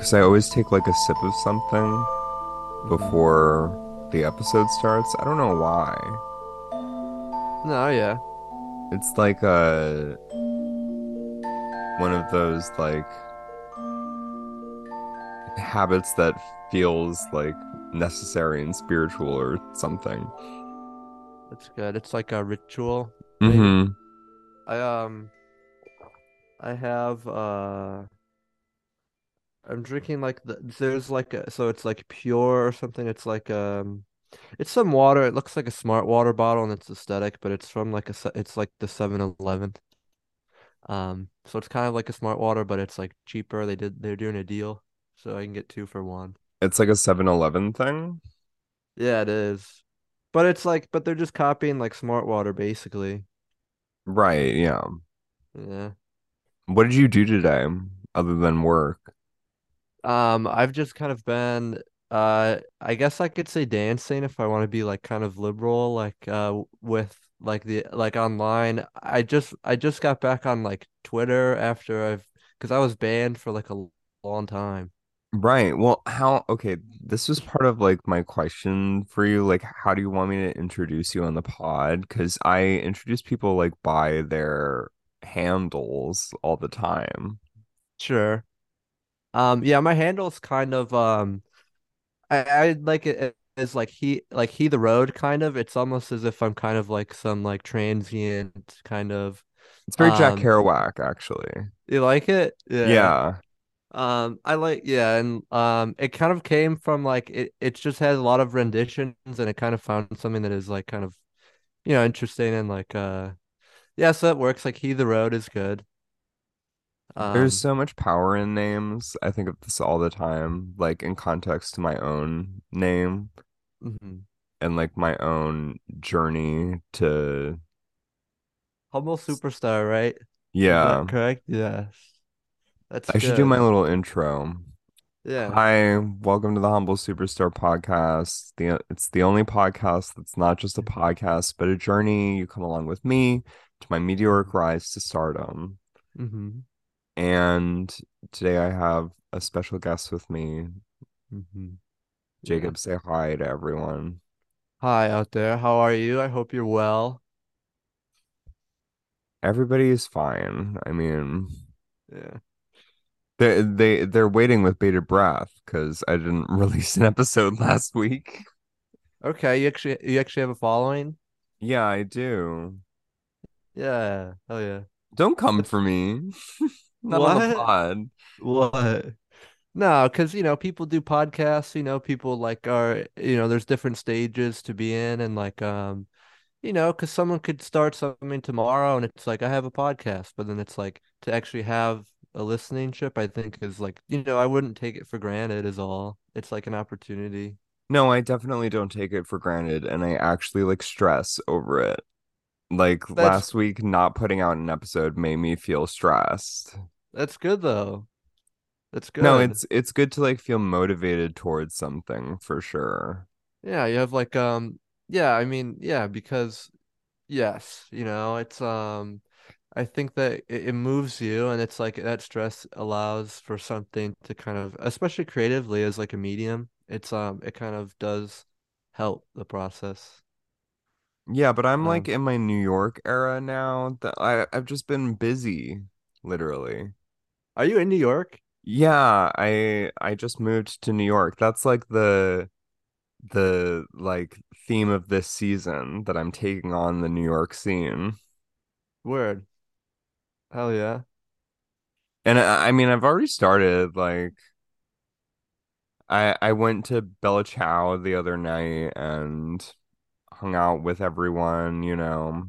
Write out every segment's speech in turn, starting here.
Because I always take like a sip of something before the episode starts. I don't know why. No, yeah. It's like a one of those like habits that feels like necessary and spiritual or something. That's good. It's like a ritual. Mm-hmm. I um I have uh I'm drinking like the there's like a so it's like pure or something. It's like um it's some water. It looks like a smart water bottle and it's aesthetic, but it's from like a it's like the 7-Eleven. Um so it's kind of like a smart water, but it's like cheaper. They did they're doing a deal, so I can get two for one. It's like a 7-Eleven thing. Yeah, it is. But it's like but they're just copying like smart water basically. Right, yeah. Yeah. What did you do today other than work? Um, I've just kind of been uh I guess I could say dancing if I want to be like kind of liberal like uh with like the like online. I just I just got back on like Twitter after I've because I was banned for like a long time. Right. Well, how, okay, this was part of like my question for you. Like, how do you want me to introduce you on the pod? Because I introduce people like by their handles all the time. Sure. Um yeah, my handle's kind of um I I like it as like he like he the road kind of. It's almost as if I'm kind of like some like transient kind of It's very Jack um Kerouac, actually. you like it? Yeah. Yeah. Um, I like yeah, and um, it kind of came from like it. It just has a lot of renditions, and it kind of found something that is like kind of you know interesting and like uh yeah, so it works. Like he the road is good. There's Um, so much power in names. I think of this all the time, like in context to my own name mhm. and like my own journey to, Humble superstar, right? Yeah. correct? Yes, that's I should do my little intro. Yeah. Hi, welcome to the Humble Superstar podcast. The it's the only podcast that's not just a podcast, but a journey. You come along with me to my meteoric rise to stardom. Mm-hmm. And today I have a special guest with me. Mm-hmm. Yeah. Jacob, say hi to everyone. Hi out there. How are you? I hope you're well. Everybody is fine. I mean, Yeah. they they they're waiting with bated breath because I didn't release an episode last week. Okay, you actually you actually have a following? Yeah, I do. Yeah. Hell yeah. Don't come for me. Not on the what? pod. What? No, because you know, people do podcasts, you know, people like are, you know, there's different stages to be in and like um, you know, because someone could start something tomorrow and it's like I have a podcast, but then it's like to actually have a listening ship, I think is like, you know, I wouldn't take it for granted is all. It's like an opportunity. No, I definitely don't take it for granted, and I actually like stress over it. Like That's last week, not putting out an episode made me feel stressed. that's good though. That's good. No, it's it's good to like feel motivated towards something for sure. Yeah, you have like um yeah, I mean, yeah, because yes, you know, it's um I think that it, it moves you and it's like that stress allows for something to kind of especially creatively as like a medium. It's um it kind of does help the process. Yeah, but I'm like in my New York era now that I I've just been busy, literally. are you in New York? Yeah, I I just moved to New York. That's like the the like theme of this season that I'm taking on the New York scene. Word. Hell yeah. And I, I mean, I've already started like I I went to Bella Chow the other night and hung out with everyone, you know,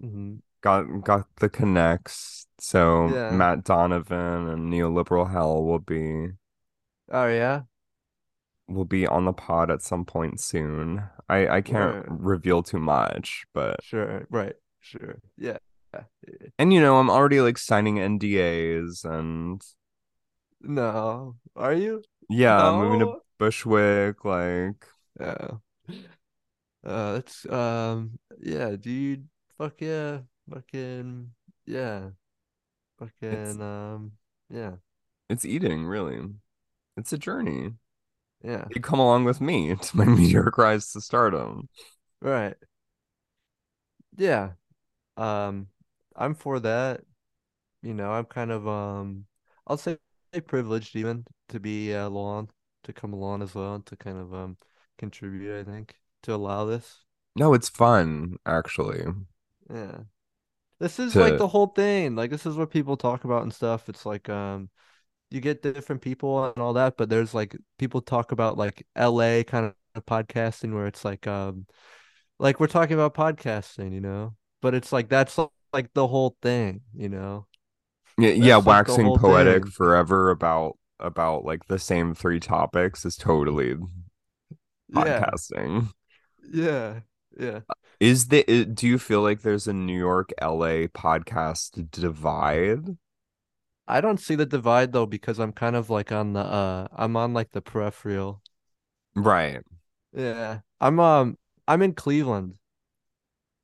hmm got got the connects. So Yeah. Matt Donovan and Neoliberal Hell will be Oh yeah. will be on the pod at some point soon. I I can't Word. reveal too much, but Sure. Right. Sure. Yeah. Yeah. and you know, I'm already like signing NDAs and No. Are you? yeah, moving to Bushwick, like Yeah. Uh, that's um, yeah, dude. Fuck yeah, fucking yeah, it's fucking um, yeah. it's eating really. It's a journey. Yeah, You come along with me to my meteoric rise to stardom. right. Yeah. Um, I'm for that. You know, I'm kind of um, I'll say privileged even to be uh, along, to come along as well, to kind of um contribute. I think to allow this. No, it's fun actually Yeah. This is like the whole thing. Like this is what people talk about and stuff. It's like um you get different people and all that, but there's like people talk about like LA kind of podcasting where it's like um like we're talking about podcasting, you know? But it's like that's like the whole thing, you know? yeah, yeah, like waxing poetic thing. forever about about like the same three topics is totally Yeah. podcasting. Yeah. Yeah. Is the do you feel like there's a New York LA podcast divide? I don't see the divide though because I'm kind of like on the uh I'm on like the peripheral. Right. Yeah. I'm um I'm in Cleveland.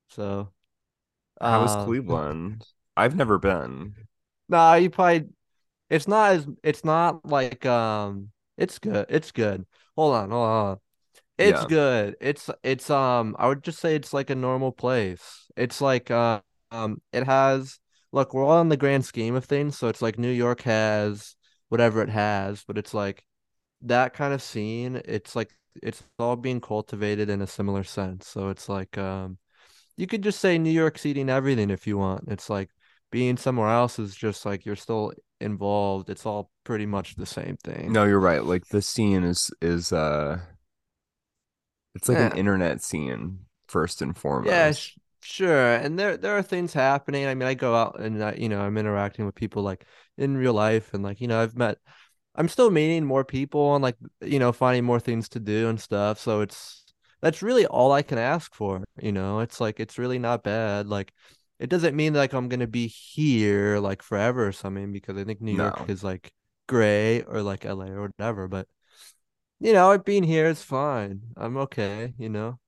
So How is um Cleveland? I've never been. nah you probably it's not as it's not like um it's good. It's good. Hold on, hold on. It's Yeah. good. It's it's um I would just say it's like a normal place. It's like uh, um it has look, we're all in the grand scheme of things, so it's like New York has whatever it has, but it's like that kind of scene, it's like it's all being cultivated in a similar sense. So it's like um you could just say New York's eating everything if you want. It's like being somewhere else is just like you're still involved. It's all pretty much the same thing. No, you're right. Like the scene is is uh it's like an internet scene first and Yeah, foremost. sh sure. And there there are things happening. I mean, I go out and I, you know, I'm interacting with people like in real life and like, you know, I've met I'm still meeting more people and like, you know, finding more things to do and stuff. So it's that's really all I can ask for, you know. It's like it's really not bad. Like it doesn't mean like I'm gonna be here like forever or something because I think New York No. is like gray or like LA or whatever, but you know, being here is fine. I'm okay, you know.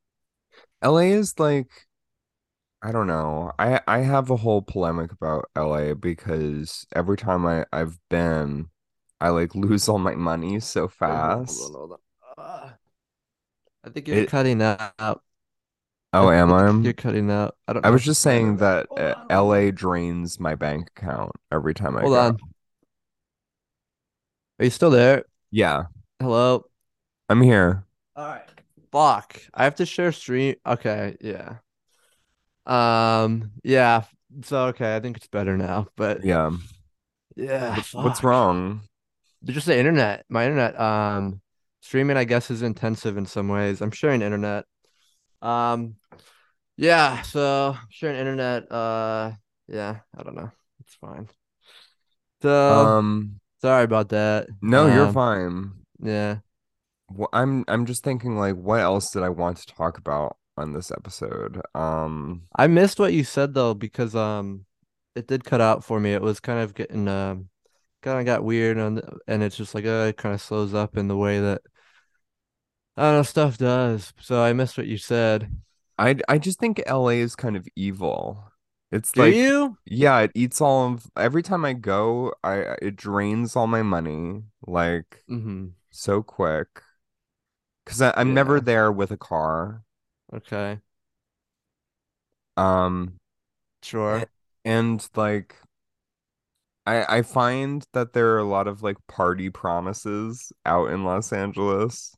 LA is like I don't know. I I have a whole polemic about LA because every time I I've been I like lose all my money so Wait, hold on, hold on, fast. hold on. Uh, I think you're It cutting out. Oh am I? you're cutting out. I don't I was just saying that uh, LA drains my bank account every time I Hold go. on. Are you still there? Yeah, Hello? I'm here. All right. Fuck. I have to share stream. Okay, yeah. Um, yeah. So okay, I think it's better now. But Yeah. yeah, What, what's wrong? Just the internet. My internet, um, streaming, I guess, is intensive in some ways. I'm sharing internet. Um, yeah, so sharing internet, uh, yeah, I don't know. It's fine. So Um, sorry about that. no, you're Um, fine. yeah. Wh- I'm I'm just thinking like what else did I want to talk about on this episode? Um, I missed what you said though, because um it did cut out for me. It was kind of getting um kind of got weird and and it's just like uh it kind of slows up in the way that I don't know stuff does. So I missed what you said. I I just think LA is kind of evil. It's Do like you? yeah, it eats all of every time I go, I it drains all my money like Mm-hmm. so quick. Because I'm never there with a car. Okay. Um, Sure. and like I I find that there are a lot of like party promises out in Los Angeles.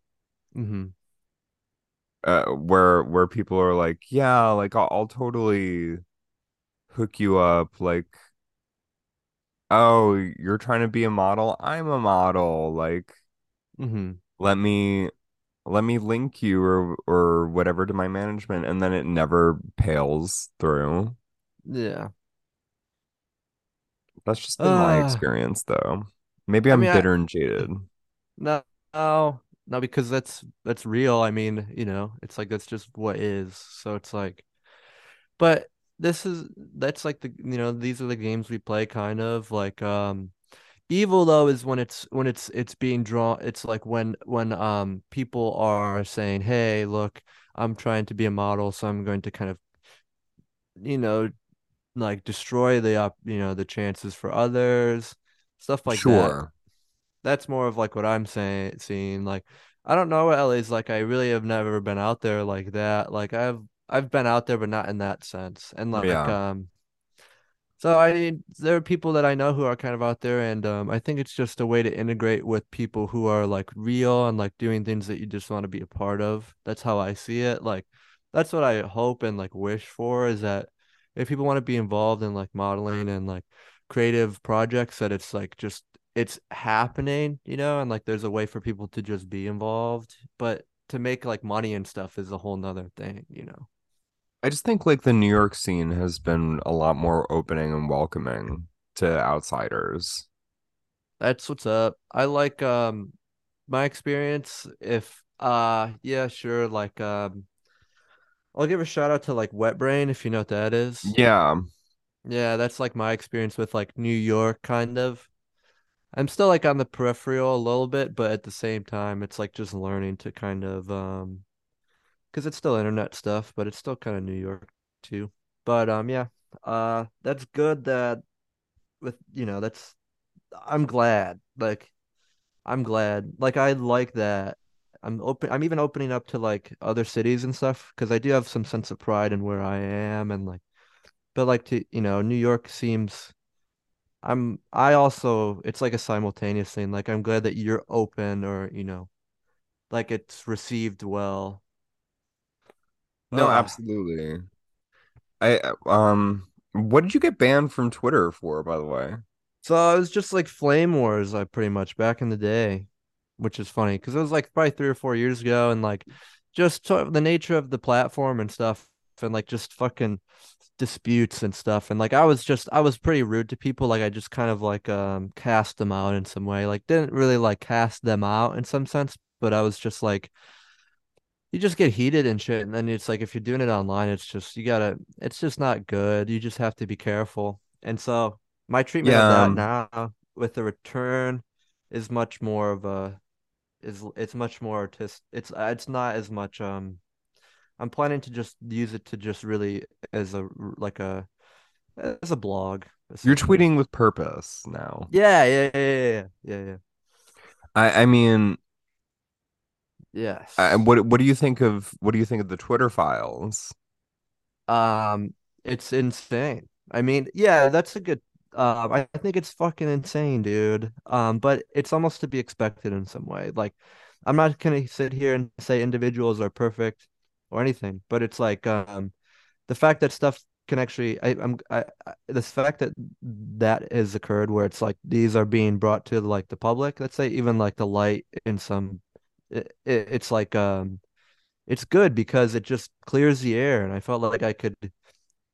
Mm-hmm. uh where where people are like, yeah, like I'll, I'll totally hook you up. Like, oh, you're trying to be a model? I'm a model. Like, Mm-hmm. let me let me link you or or whatever to my management, and then it never pales through. Yeah. That's just been my Uh experience, though. Maybe I I'm mean I bitter and jaded. no no no because that's that's real. I mean, you know, it's like that's just what is. So it's like But this is that's like the you know these are the games we play kind of like um evil though is when it's when it's it's being drawn it's like when when um people are saying hey look I'm trying to be a model so I'm going to kind of you know like destroy the up you know the chances for others stuff like that Sure. that's more of like what I'm saying seeing like I don't know what LA's like. I really have never been out there like that. Like I've I've been out there but not in that sense. And like Yeah. um so I mean, there are people that I know who are kind of out there, and um, I think it's just a way to integrate with people who are like real and like doing things that you just want to be a part of. That's how I see it. Like, that's what I hope and like wish for is that if people want to be involved in like modeling and like creative projects, that it's like just it's happening, you know, and like there's a way for people to just be involved. But to make like money and stuff is a whole nother thing, you know. I just think like the New York scene has been a lot more opening and welcoming to outsiders. That's what's up. I like um my experience if uh yeah sure like um I'll give a shout out to like Wet Brain if you know what that is. Yeah. Yeah, that's like my experience with like New York kind of. I'm still like on the peripheral a little bit, but at the same time it's like just learning to kind of um because it's still internet stuff, but it's still kind of New York too. But um yeah, uh that's good that with you know that's I'm glad like I'm glad. Like I like that. I'm open I'm even opening up to like other cities and stuff because I do have some sense of pride in where I am and like but like to you know, New York seems I'm I also it's like a simultaneous thing. Like I'm glad that you're open or you know, like it's received well. No, Uh absolutely. I um what did you get banned from Twitter for, by the way? so it was just like Flame Wars like pretty much back in the day, which is funny because it was like probably three or four years ago and like just sort of the nature of the platform and stuff and like just fucking disputes and stuff and like I was just I was pretty rude to people like I just kind of like um cast them out in some way like didn't really like cast them out in some sense but I was just like you just get heated and shit and then it's like if you're doing it online it's just you gotta it's just not good you just have to be careful and so my treatment of that um, now with the return is much more of a is it's much more artist it's it's not as much um I'm planning to just use it to just really as a like a as a blog you're tweeting with purpose now. Yeah, yeah, yeah, yeah, yeah, yeah. I I mean, I, Yes. what what do you think of what do you think of the Twitter files? Um, it's insane. I mean, yeah, that's a good. Um, I think it's fucking insane, dude. Um, but it's almost to be expected in some way. Like, I'm not gonna sit here and say individuals are perfect or anything, but it's like um the fact that stuff can actually I, I'm I, I the fact that that has occurred where it's like these are being brought to like the public, let's say even like the light in some it, it, it's like um it's good because it just clears the air and I felt like I could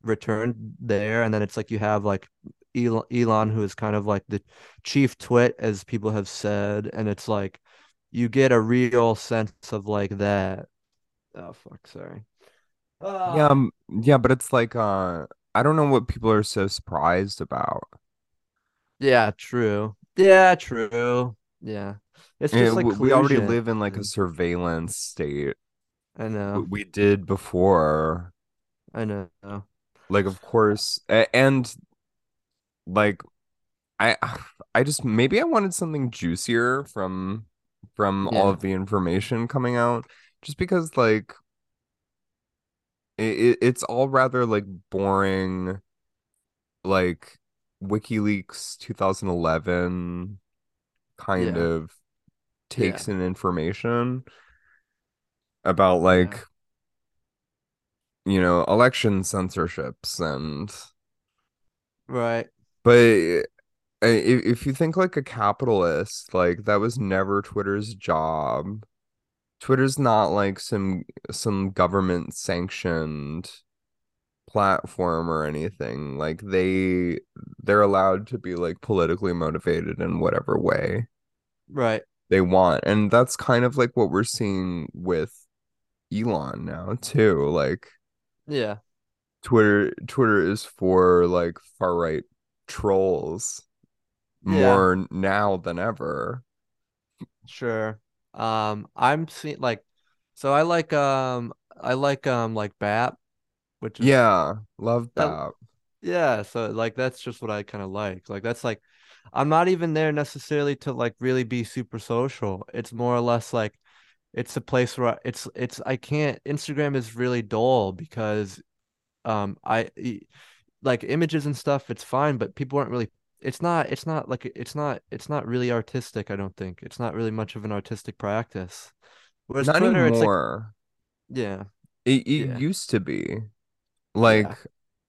return there and then it's like you have like Elon, Elon who is kind of like the chief twit as people have said and it's like you get a real sense of like that. Oh fuck, sorry. Yeah, Ah. um, yeah, but it's like uh I don't know what people are so surprised about. Yeah, true. Yeah, true. Yeah. It's just like we already live in like a surveillance state. I know. We did before. I know. Like, of course, and like I I just maybe I wanted something juicier from from all of the information coming out, just because like it, it's all rather like boring, like WikiLeaks 2011 kind Yeah. of Yeah. takes in information about Yeah. like, you know, election censorships and Right. but eh, eh, i- if you think like a capitalist, like that was never Twitter's job. Twitter's not like some some government sanctioned platform or anything. Like they they're allowed to be like politically motivated in whatever way Right. They want. And that's kind of like what we're seeing with Elon now too. Like Yeah. Twitter Twitter is for like far right trolls Yeah. more now than ever. Sure. Um, I'm seeing like so I like um I like um like BAP, which is Yeah, love BAP. that. yeah, so like that's just what I kind of like. Like that's like I'm not even there necessarily to like really be super social. It's more or less like it's a place where I- it's it's I can't Instagram is really dull because um I like images and stuff it's fine but people aren't really it's not it's not like it's not it's not really artistic I don't think it's not really much of an artistic practice whereas Not Twitter it's like anymore. yeah It it yeah used to be. Like yeah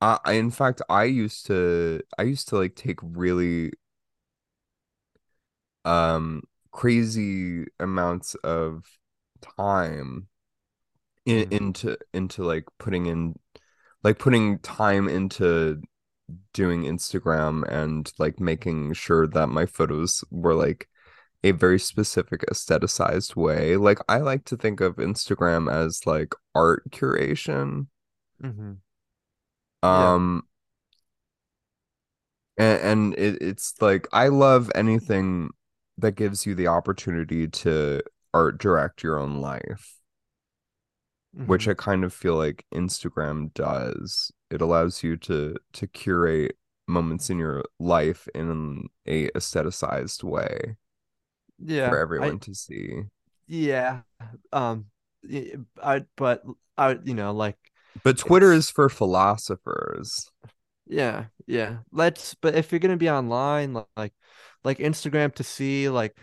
I- in fact I used to I used to like take really um crazy amounts of time in, mm, into into like putting in like putting time into doing Instagram and like making sure that my photos were like a very specific aestheticized way. Like I like to think of Instagram as like art curation. hmm yeah Um and, and it, it's like I love anything that gives you the opportunity to art direct your own life, which hmm I kind of feel like Instagram does. It allows you to to curate moments in your life in a aestheticized way for yeah I everyone to see. yeah um I but I you know like But Twitter is for philosophers. Yeah, yeah. Let's, but if you're gonna be online, like, like Instagram to see, like,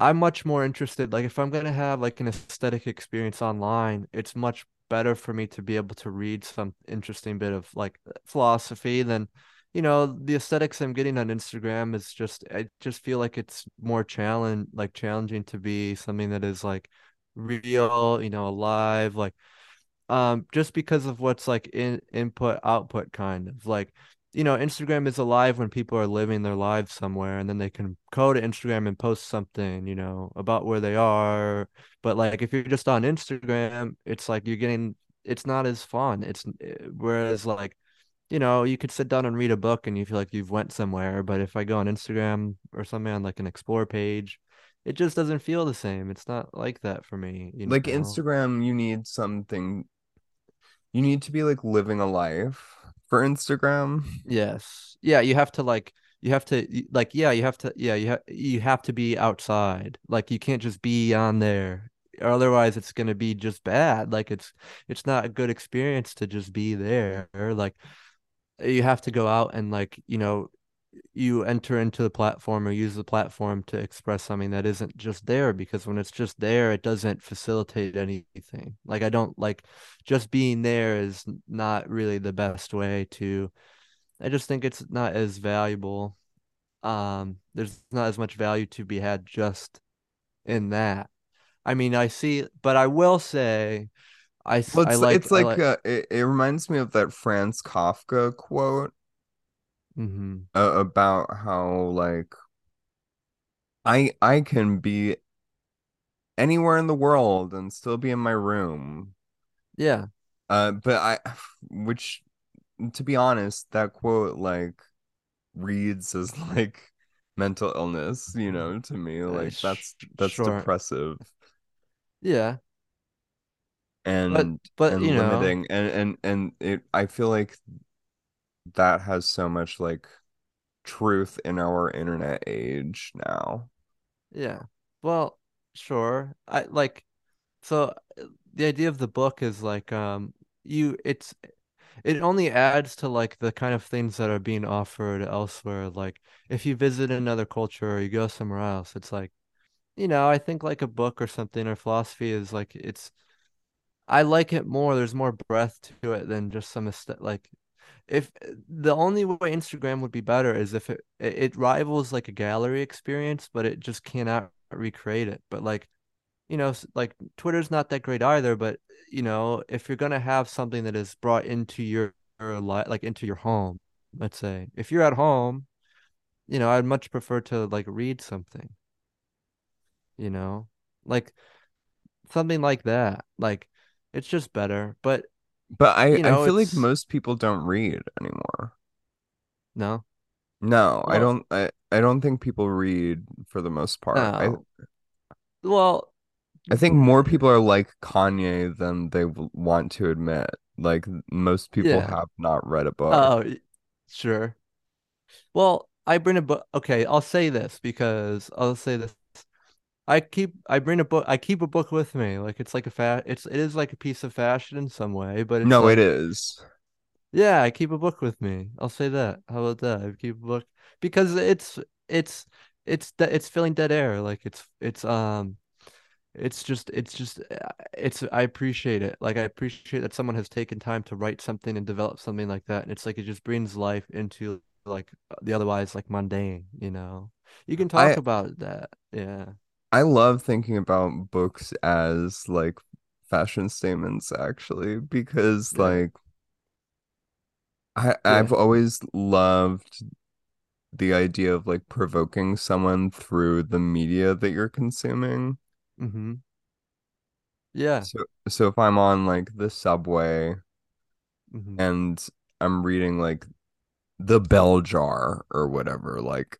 I'm much more interested. Like, if I'm gonna have like an aesthetic experience online, it's much better for me to be able to read some interesting bit of like philosophy than, you know, the aesthetics I'm getting on Instagram is just, I just feel like it's more challenge, like challenging to be something that is like real, you know, alive, like um just because of what's like in input output kind of like you know Instagram is alive when people are living their lives somewhere and then they can go to Instagram and post something you know about where they are but like if you're just on Instagram it's like you're getting it's not as fun it's eh, whereas like you know you could sit down and read a book and you feel like you've went somewhere but if I go on Instagram or something on like an explore page it just doesn't feel the same it's not like that for me you Like know? Instagram, you need something, you need to be like living a life for Instagram. Yes. Yeah, you have to like you have to like yeah, you have to yeah, you have you have to be outside. Like you can't just be on there. Or otherwise it's going to be just bad. Like it's it's not a good experience to just be there. Like you have to go out and like, you know, you enter into the platform or use the platform to express something that isn't just there because when it's just there, it doesn't facilitate anything. Like I don't like just being there is not really the best way to I just think it's not as valuable. Um, there's not as much value to be had just in that. I mean, I see, but I will say, I Well, I it's like it's I like like. uh, it, it reminds me of that Franz Kafka quote hmm uh, about how like I I can be anywhere in the world and still be in my room. Yeah. Uh, but I, which to be honest, that quote like reads as like mental illness, you know, to me. Uh, Like sh that's that's sure. depressive Yeah. And but you and know, limiting and and and it I feel like that has so much like truth in our internet age now. yeah. Well, sure. I like so uh, the idea of the book is like um you it's it only adds to like the kind of things that are being offered elsewhere. Like if you visit another culture or you go somewhere else, it's like, you know, I think like a book or something or philosophy is like it's I like it more. There's more breadth to it than just some like if the only way Instagram would be better is if it it rivals like a gallery experience, but it just cannot recreate it. But like you know, like Twitter's not that great either, but you know, if you're gonna have something that is brought into your, your li like into your home, let's say, if you're at home, you know, I'd much prefer to like read something, you know, like something like that. Like it's just better. But But I you I know, feel like most people don't read anymore. no. No, I don't I, I don't think people read for the most part. I. Well, I think more people are like Kanye than they want to admit. Like most people yeah. have not read a book. Oh, sure. Well, I bring a book. Okay, I'll say this because I'll say this. I keep I bring a book. I keep a book with me. Like it's like a fa. It's it is like a piece of fashion in some way, but it's No, it like is. yeah, I keep a book with me. I'll say that. How about that? I keep a book because it's it's it's it's filling dead air. Like it's it's um it's just it's just uh, it's I appreciate it. Like I appreciate that someone has taken time to write something and develop something like that. And it's like it just brings life into like the otherwise like mundane, you know. You can talk I about that. Yeah. I love thinking about books as like fashion statements actually because Yeah. like I Yeah. I've always loved the idea of like provoking someone through the media that you're consuming. Mm-hmm. Yeah. So so if I'm on like the subway Mm-hmm. and I'm reading like the bell jar or whatever, like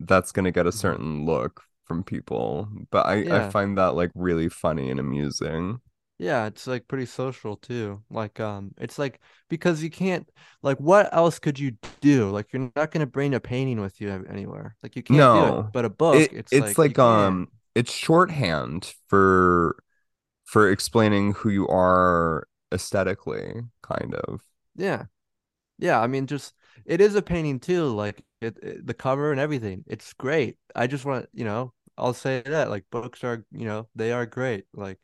that's gonna get a Mm-hmm. certain look from people. But I I find that like really funny and amusing. Yeah, it's like pretty social too. Like um it's like because you can't like what else could you do? Like you're not gonna bring a painting with you anywhere. Like you can't do it. No. But a book, It it's it's like like um it's shorthand for for explaining who you are aesthetically, kind of. Yeah. Yeah, I mean just it is a painting too, like it, it the cover and everything. It's great. I just want, you know, I'll say that like books are, you know, they are great. Like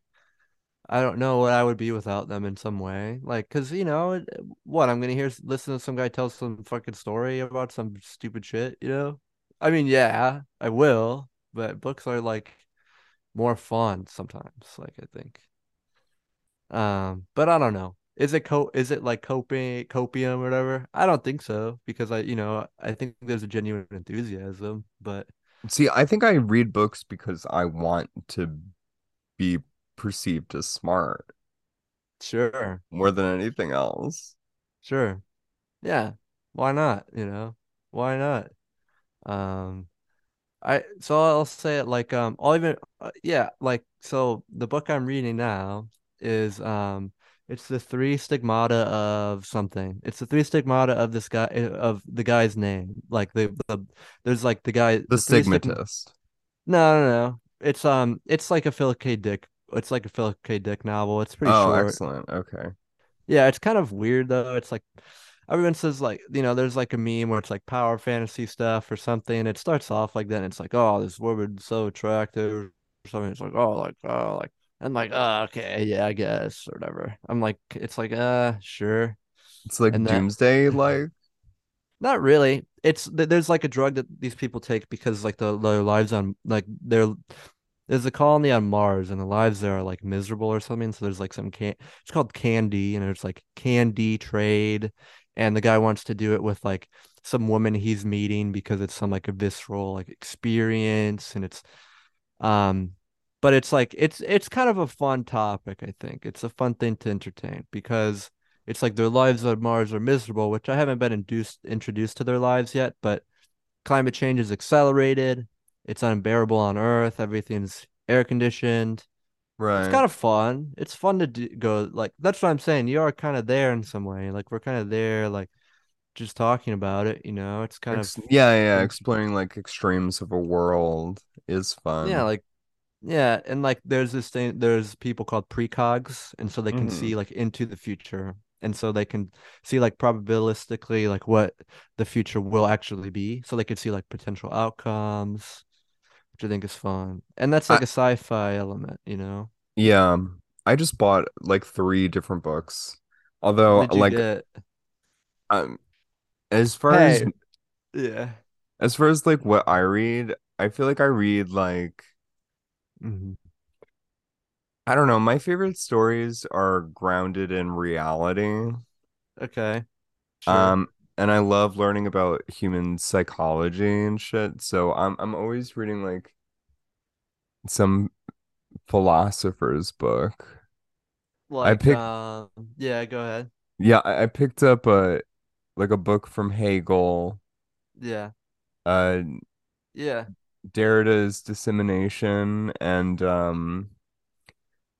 I don't know what I would be without them in some way. Like, cause you know, what I'm gonna hear, listen to some guy tell some fucking story about some stupid shit, you know? I mean, yeah, I will, but books are like more fun sometimes, like I think. Um, but I don't know. Is it co is it like coping copium or whatever? I don't think so because I, you know, I think there's a genuine enthusiasm, but See, I think I read books because I want to be perceived as smart sure, more than anything else. sure. Yeah. Why not, you know? Why not? Um I so I'll say it like um I'll even uh, yeah like so the book I'm reading now is um it's the three stigmata of something. It's the three stigmata of this guy uh, of the guy's name. Like the, the there's like the guy The the Stigmatist. No, no, no. It's um it's like a Philip K. Dick. It's like a Philip K. Dick novel. It's pretty Oh, short. excellent. Okay. Yeah, it's kind of weird though. It's like everyone says like you know there's like a meme where it's like power fantasy stuff or something. It starts off like that. And it's like oh this woman's so attractive or something. It's like oh like oh like I'm like oh okay yeah I guess or whatever. I'm like it's like uh sure It's like and Doomsday like. not really. It's there's like a drug that these people take because like the their lives on like their there's a colony on Mars and the lives there are like miserable or something. So there's like some can it's called Can-D and it's like candy trade. And the guy wants to do it with like some woman he's meeting because it's some like a visceral like experience and it's um but it's like it's it's kind of a fun topic, I think. It's a fun thing to entertain because it's like their lives on Mars are miserable, which I haven't been induced introduced to their lives yet, but climate change is accelerated. It's unbearable on Earth. Everything's air conditioned. Right it's kind of fun. It's fun to do, go like that's what I'm saying. You are kind of there in some way. Like we're kind of there, like just talking about it. You know, it's kind of yeah, yeah, in, exploring like extremes of a world is fun yeah, like yeah, and like there's this thing. There's people called precogs, and so they can hmm see like into the future, and so they can see like probabilistically like what the future will actually be. So they can see like potential outcomes which I think is fun. And that's like I a sci-fi element, you know? yeah, I just bought like three different books. Although like get? um as far as yeah. as far as like what I read, I feel like I read like hmm I don't know, my favorite stories are grounded in reality. Okay, sure. Um, and I love learning about human psychology and shit. So I'm I'm always reading like some philosopher's book. I Like, picked um, yeah, go ahead. yeah, I, I picked up a like a book from Hegel, Yeah, uh yeah, Derrida's Dissemination and um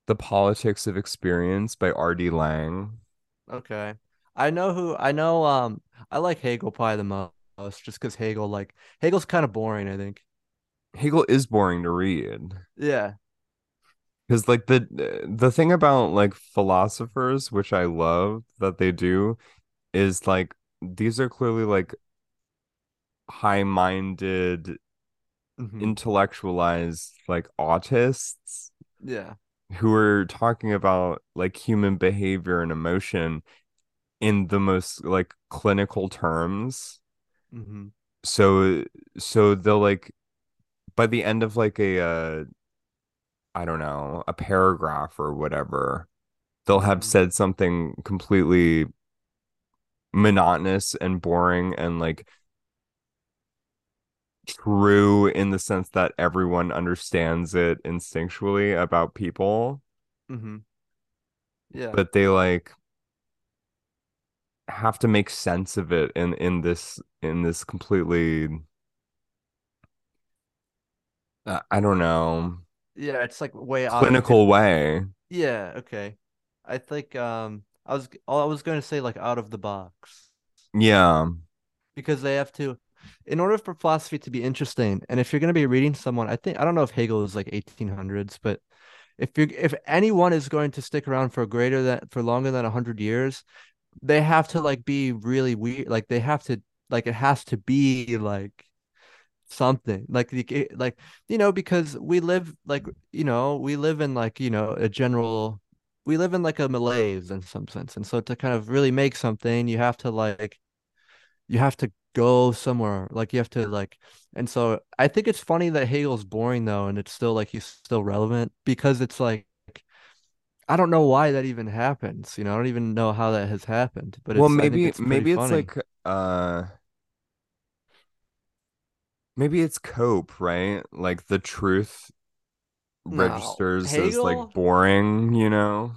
The Politics of Experience by R.D. Laing. okay. I know who, I know, um, I like Hegel probably the most. just because Hegel like Hegel's kind of boring, I think. Hegel is boring to read. Yeah. Because like the the thing about like philosophers, which I love that they do, is like these are clearly like high-minded, hmm intellectualized like autists Yeah. who are talking about like human behavior and emotion in the most like clinical terms. hmm So so they'll like by the end of like a uh I don't know, a paragraph or whatever, they'll have hmm said something completely monotonous and boring and like true in the sense that everyone understands it instinctually about people, hmm Yeah. but they like have to make sense of it in in this in this completely uh, I don't know, Yeah, it's like way out of clinical way. Yeah, okay. I think um I was all I was going to say like out of the box Yeah. because they have to in order for philosophy to be interesting and if you're going to be reading someone I think I don't know if Hegel is like 1800s but if you if anyone is going to stick around for greater than for longer than 100 years they have to like be really weird like they have to like it has to be like something like like you know because we live like you know we live in like you know a general we live in like a malaise in some sense and so to kind of really make something you have to like you have to go somewhere like you have to like and so I think it's funny that Hegel's boring though and it's still like he's still relevant because it's like I don't know why that even happens you know I don't even know how that has happened but Well, it's maybe it's maybe it's funny like uh maybe it's cope, right? Like the truth no registers as like boring, you know?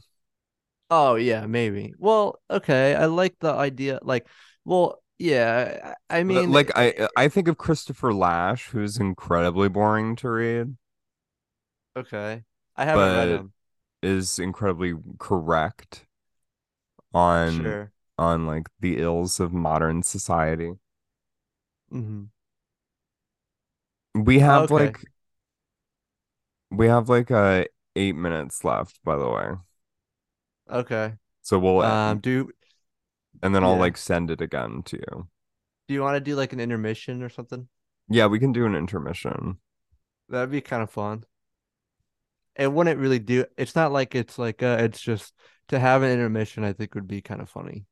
Oh yeah, maybe. Well, okay. I like the idea. Like, well, yeah. I mean, Like I I think of Christopher Lasch, who's incredibly boring to read, okay. I haven't read him. is incredibly correct on Sure. on like the ills of modern society. Mm-hmm. We have Okay. like we have like uh eight minutes left, by the way. Okay. So we'll Um, do and then I'll yeah. like send it again to you. Do you want to do like an intermission or something? Yeah, we can do an intermission. That'd be kind of fun. It wouldn't really do. It's not like it's like uh, it's just to have an intermission. I think would be kind of funny.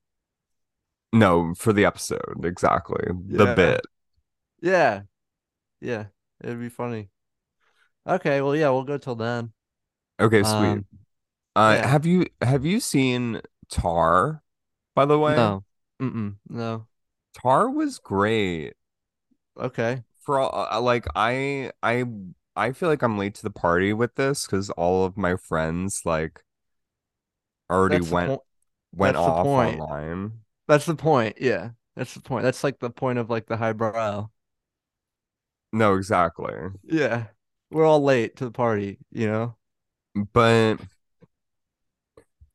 No, for the episode, exactly. The bit. Yeah. Yeah. It'd be funny. Okay. Well, yeah. We'll go till then. Okay, sweet. Um. Uh Yeah. have you have you seen Tar, by the way? No. Mm-mm. No. Tar was great. Okay. For all, like I I I feel like I'm late to the party with this because all of my friends like already That's went went That's off point. online. That's the point. Yeah. That's the point. That's like the point of like the highbrow. No, exactly. Yeah. We're all late to the party, you know? But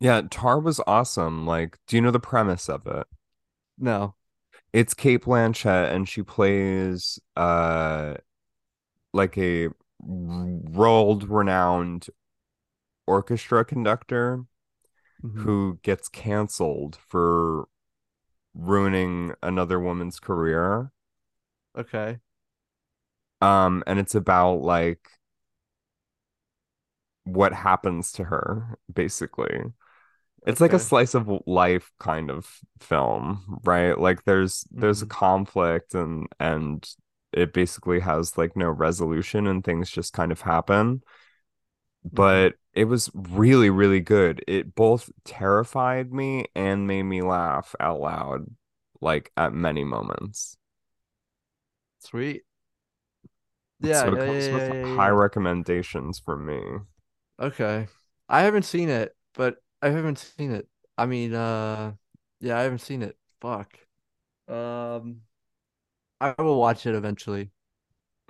yeah, Tar was awesome. Like, do you know the premise of it? No. It's Cate Blanchett and she plays uh like a world renowned orchestra conductor hmm who gets canceled for ruining another woman's career. Okay. Um, and it's about like what happens to her, basically. It's like a slice of life kind of film, right? Like there's there's a hmm conflict and and it basically has like no resolution and things just kind of happen. hmm But it was really, really good. It both terrified me and made me laugh out loud, like at many moments. Sweet. Yeah, So it yeah, comes yeah, with high recommendations from me. Okay. I haven't seen it, but I haven't seen it. I mean, uh yeah, I haven't seen it. Fuck. Um I will watch it eventually.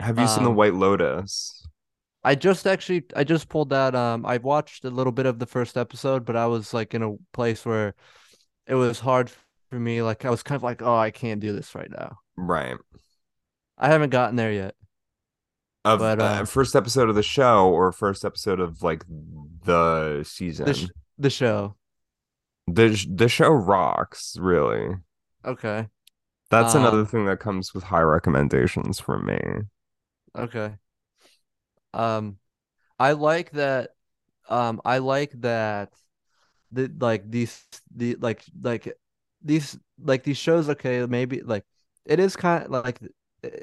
Have you seen The Um White Lotus? I just actually I just pulled that um I watched a little bit of the first episode, but I was like in a place where it was hard. for me. Like I was kind of like, oh, I can't do this right now. Right. I haven't gotten there yet, Of but uh, um, first episode of the show or first episode of like the the sh season. The show. The the show rocks, really. Okay. That's another Um, thing that comes with high recommendations from me. okay. Um, I like that. Um, I like that. The like these the like like these like these shows. Okay, maybe like it is kind of like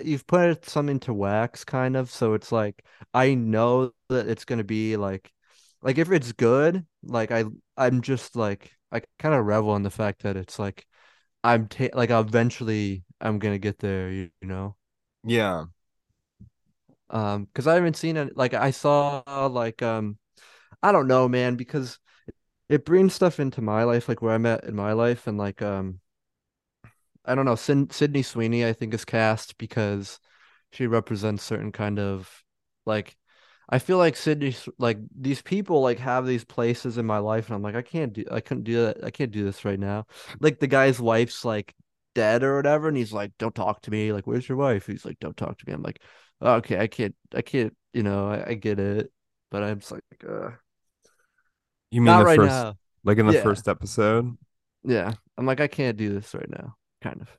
you've put some into wax, kind of. So it's like I know that it's gonna be like like if it's good, like I I'm just like I kind of revel in the fact that it's like I'm ta like eventually I'm gonna get there, you, you know. Yeah. Um, because I haven't seen it. Like I saw like um I don't know, man, because it brings stuff into my life, like where I'm at in my life, and like um I don't know, Sid Sydney Sweeney I think is cast because she represents certain kind of like I feel like Sydney like these people like have these places in my life, and I'm like I can't do I couldn't do that I can't do this right now. Like the guy's wife's like dead or whatever, and he's like, "Don't talk to me." Like, "Where's your wife?" He's like, "Don't talk to me." I'm like, "Oh, "Okay, I can't I can't you know I, I get it." But I'm just like, uh, You mean the right first, now. like in the Yeah. first episode? Yeah. I'm like, I can't do this right now. Kind of.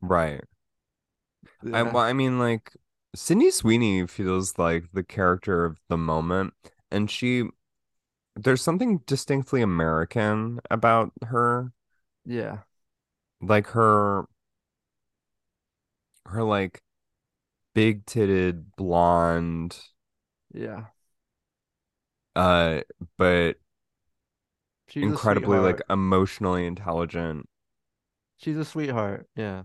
Right. I well, I mean like Sydney Sweeney feels like the character of the moment, and she there's something distinctly American about her. Yeah. Like her her like big titted blonde Yeah. uh but She's incredibly like emotionally intelligent. She's a sweetheart. Yeah.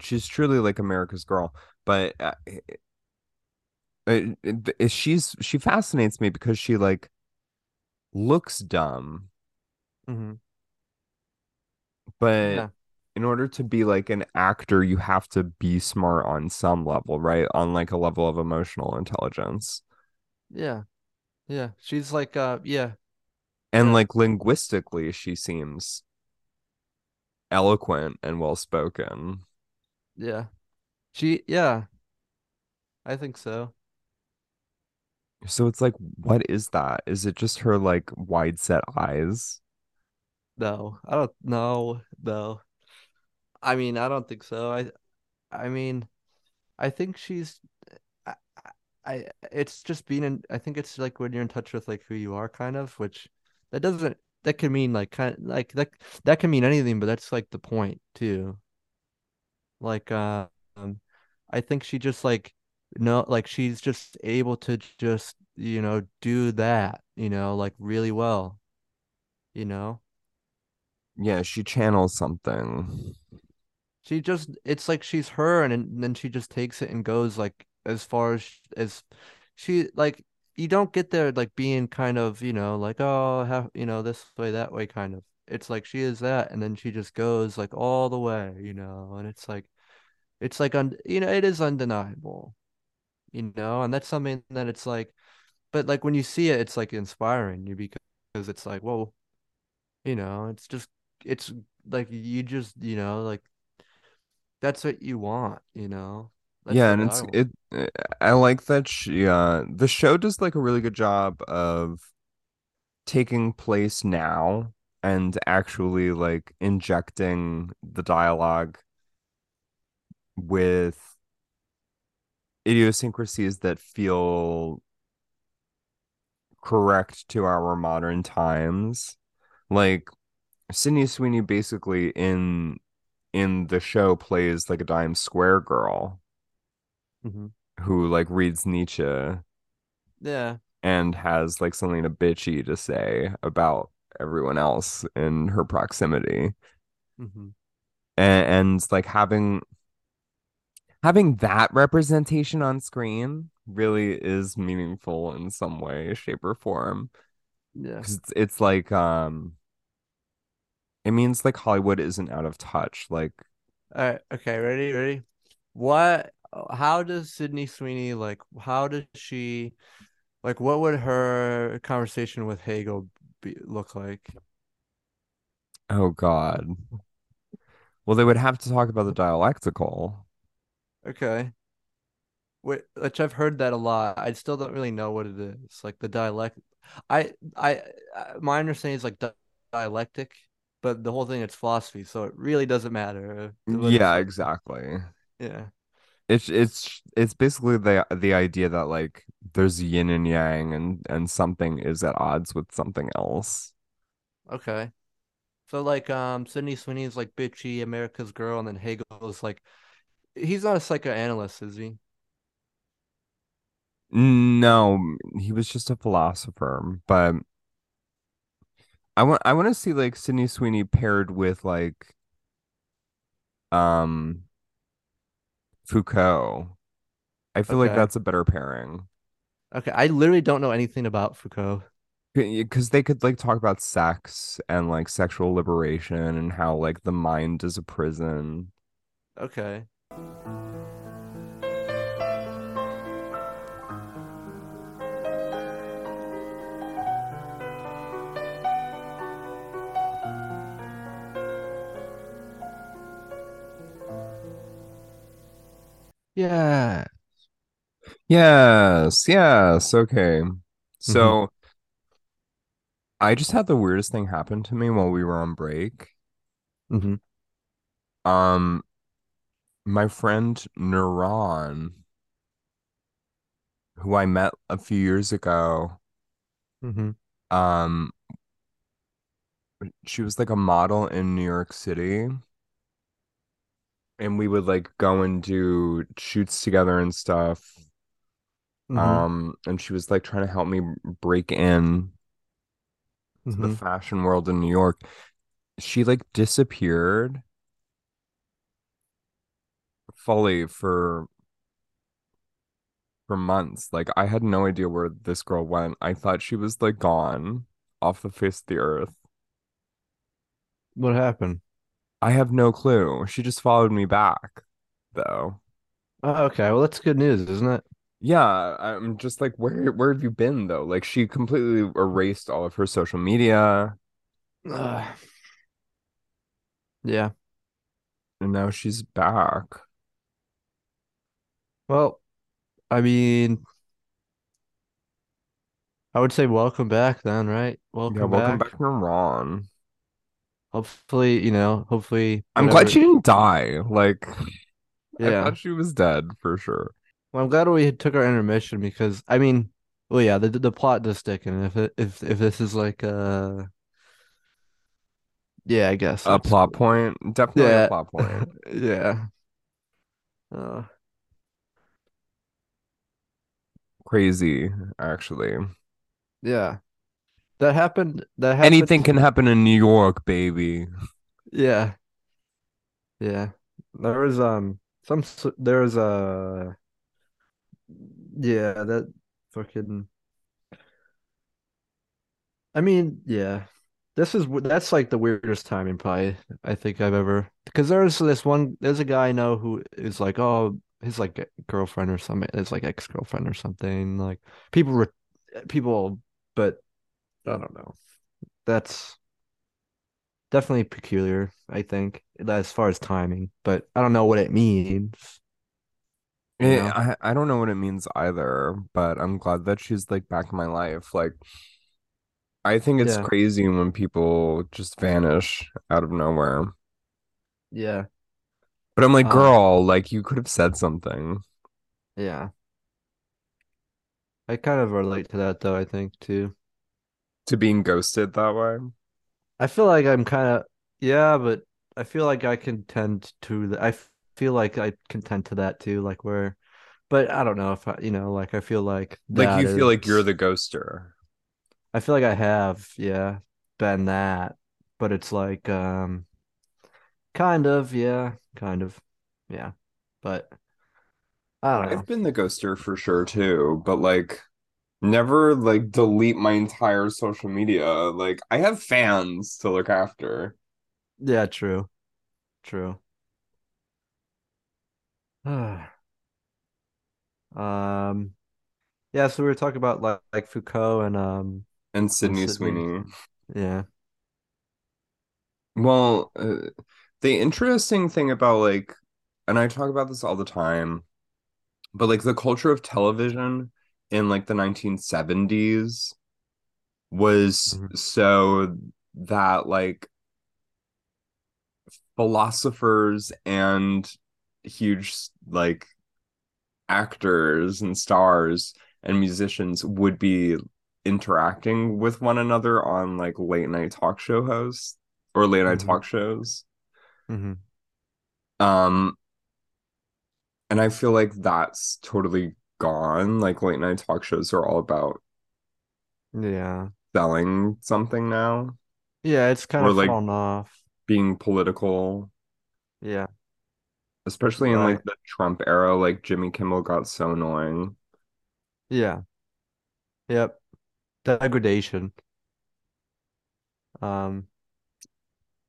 She's truly like America's girl. But uh, it, it, it- she's she fascinates me because she like looks dumb, hmm but Yeah. in order to be like an actor, you have to be smart on some level, right? On like a level of emotional intelligence. Yeah. Yeah. She's like, uh, yeah. And Yeah. like linguistically, she seems eloquent and well spoken. Yeah. She, yeah. I think so. So it's like, what is that? Is it just her like wide set eyes? No, I don't know. No. I mean, I don't think so. I, I mean, I think she's, I, I, it's just being in, I think it's like when you're in touch with like who you are, kind of, which that doesn't, that can mean like kind of like that, that can mean anything, but that's like the point too. Like, uh, um, I think she just like, no, like she's just able to just, you know, do that, you know, like really well, you know? Yeah, she channels something. She just, it's like she's her, and, and then she just takes it and goes like as far as as she like. You don't get there like being kind of, you know, like oh, have you know this way, that way, kind of. It's like she is that, and then she just goes like all the way, you know, and it's like it's like un, you know, it is undeniable, you know, and that's something that it's like, but like when you see it, it's like inspiring you because it's like, whoa, you know, it's just it's like you just, you know, like that's what you want, you know? That's Yeah, and it's it I like that she uh the show does like a really good job of taking place now and actually like injecting the dialogue with idiosyncrasies that feel correct to our modern times. Like Sydney Sweeney basically in in the show plays like a Dimes Square girl hmm who like reads Nietzsche Yeah. and has like something a bitchy to say about everyone else in her proximity. hmm And, and like having having that representation on screen really is meaningful in some way, shape, or form. Yeah. It's, it's like um it means like Hollywood isn't out of touch. Like All right. Okay. Ready? Ready? What? How does Sydney Sweeney like? How does she like? What would her conversation with Hegel be, look like? Oh God. Well, they would have to talk about the dialectical. Okay. Wait, which I've heard that a lot. I still don't really know what it is. Like the dialect. I I, I my understanding is like di dialectic, but the whole thing it's philosophy, so it really doesn't matter Yeah, exactly. Yeah. It's it's it's basically the the idea that like there's yin and yang and and something is at odds with something else. Okay. So like um Sydney Sweeney's like bitchy, America's girl, and then Hegel is like he's not a psychoanalyst, is he? No, he was just a philosopher, but I want I want to see like Sydney Sweeney paired with like um Foucault. I feel like that's a better pairing. Okay. I literally don't know anything about Foucault. Because they could like talk about sex and like sexual liberation and how like the mind is a prison. Okay. Yeah. Yes, yes, okay. Mm-hmm. So I just had the weirdest thing happen to me while we were on break. Mm-hmm. Um, my friend Neuron, who I met a few years ago, Mm-hmm. um, she was like a model in New York City, and we would like go and do shoots together and stuff. Mm-hmm. Um, and she was like trying to help me break in to the Mm-hmm. fashion world in New York. She like disappeared fully for for months. Like I had no idea where this girl went. I thought she was like gone off the face of the earth. What happened? I have no clue. She just followed me back, though. Oh, okay. Well, that's good news, isn't it? Yeah, I'm just like, where where have you been though? Like she completely erased all of her social media, Uh, yeah. and now she's back. Well, I mean, I would say welcome back then, right? Yeah, Welcome welcome back. back to Ron. Hopefully, you know, hopefully I'm glad she didn't die. Like I Yeah. thought she was dead for sure. Well, I'm glad we took our intermission because I mean, well, yeah, the the plot does stick, and if it if if this is like uh, yeah, I guess A plot point, definitely a plot point. yeah. Uh, Crazy, actually. yeah. That happened. That happened. Anything can happen in New York, baby. Yeah, yeah. There was um some there was a yeah that fucking. I mean, yeah. This is that's like the weirdest timing probably I think I've ever because there's this one there's a guy I know who is like oh his like girlfriend or something his like ex-girlfriend or something like people re people but I don't know that's definitely peculiar I think as far as timing but I don't know what it means you Eh, I I don't know what it means either, but I'm glad that she's like back in my life. Like I think it's yeah crazy when people just vanish out of nowhere. yeah But I'm like, um girl, like you could have said something yeah I kind of relate to that though I think too to being ghosted that way. I feel like I'm kind of yeah, but I feel like I can tend to the, I feel like I can tend to that too, like where, but I don't know if I, you know, like I feel like Like you feel like you're the ghoster. I feel like I have, yeah, been that, but it's like, um, kind of, yeah, kind of, yeah, but I don't know. I've been the ghoster for sure too, but like never like delete my entire social media. Like I have fans to look after. Yeah, true, true. Um, yeah, so we were talking about like, like Foucault and um And and Sydney Sydney. Sweeney. Yeah. Well, uh, the interesting thing about like, and I talk about this all the time, but like the culture of television in like the 1970s was hmm so that like philosophers and huge like actors and stars and musicians would be interacting with one another on like late night talk show hosts or late night hmm talk shows. Hmm Um, and I feel like that's totally gone. Like late night talk shows are all about Yeah. selling something now Yeah, it's kind or of like fallen off. being political, Yeah. especially in like the Trump era. Like Jimmy Kimmel got so annoying. Yeah. Yep. Degradation. Um,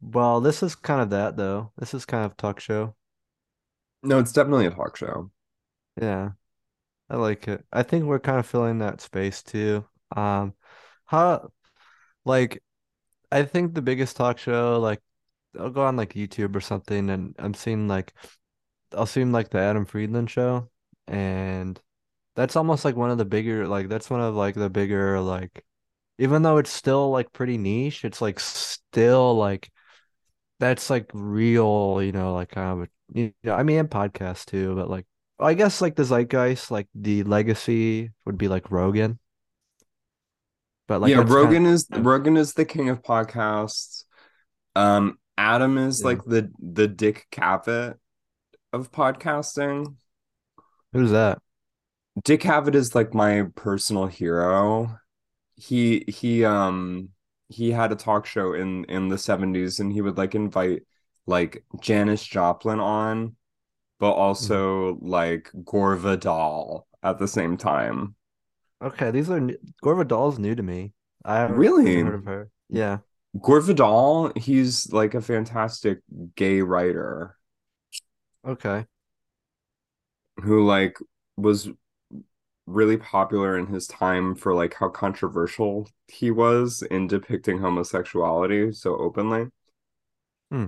well, this is kind of that though. This is kind of talk show. No, it's definitely a talk show. Yeah. I like it. I think we're kind of filling that space too. Um, how like I think the biggest talk show like I'll go on like YouTube or something and I'm seeing like I'll see like the Adam Friedland show and that's almost like one of the bigger like that's one of like the bigger like even though it's still like pretty niche, it's like still like that's like real, you know, like kind of a, you know, I mean, and podcasts too, but like I guess like the zeitgeist, like the legacy would be like Rogan, but like Yeah, that's kind Rogan is of Rogan is the king of podcasts. Um, Adam is yeah. like the the Dick Cavett of podcasting. Who's that? Dick Cavett is like my personal hero. He he um he had a talk show in in the 70s and he would like invite like Janis Joplin on, but also like Gore Vidal at the same time. Okay, these are new, Gore Vidal's new to me. I haven't Really? heard of her. Yeah. Gore Vidal, he's like a fantastic gay writer Okay. who like was really popular in his time for like how controversial he was in depicting homosexuality so openly. Hmm.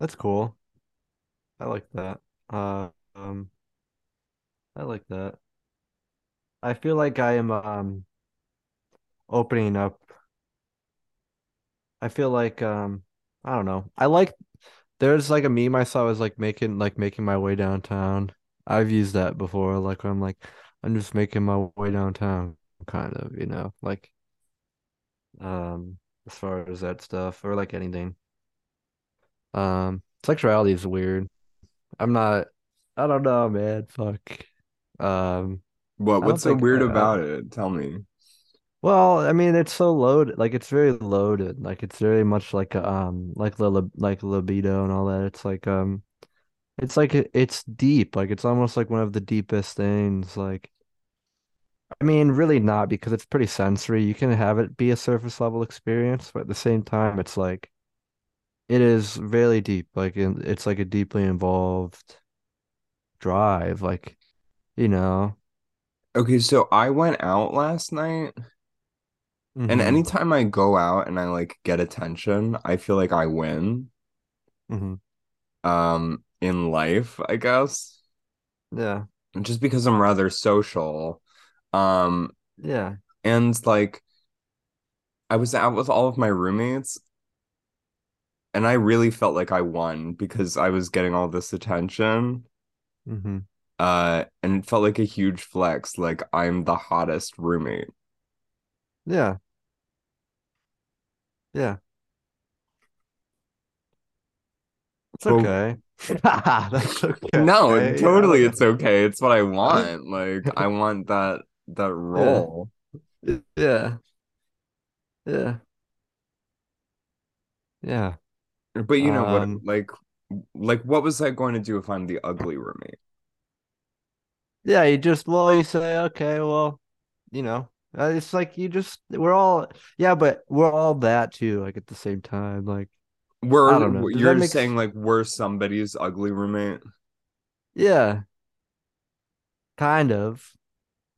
That's cool. I like that. Uh, um, I like that. I feel like I am um opening up. I feel like um I don't know. I like there's like a meme I saw was like making like making my way downtown. I've used that before. Like I'm like I'm just making my way downtown, kind of, you know, like um as far as that stuff or like anything. Um, sexuality is weird. I'm not. I don't know, man. Fuck. Um, What what's so weird I, about it? Tell me. well, I mean, it's so loaded. Like it's very loaded. Like it's very much like um, like the like libido and all that. It's like um, it's like it's deep. Like it's almost like one of the deepest things. Like I mean, really not because it's pretty sensory. You can have it be a surface level experience, but at the same time, it's like it is really deep. Like it's like a deeply involved drive. Like you know. Okay, so I went out last night, and hmm anytime I go out and I like get attention, I feel like I win. hmm Um, in life, I guess, Yeah. just because I'm rather social. Um, Yeah. and like I was out with all of my roommates, and I really felt like I won because I was getting all this attention. hmm Uh, and it felt like a huge flex, like I'm the hottest roommate. Yeah. Yeah. It's okay. That's no, okay. I totally don't it's okay. It's what I want. Like I want that that role. Yeah. Yeah. Yeah. But you know what, Um, like like what was I going to do if I'm the ugly roommate? yeah, you just, well, you say, okay, well, you know, uh, it's like you just, we're all, yeah, but we're all that too, like at the same time. Like, I don't know. We're you're make, saying like we're somebody's ugly roommate? yeah, kind of.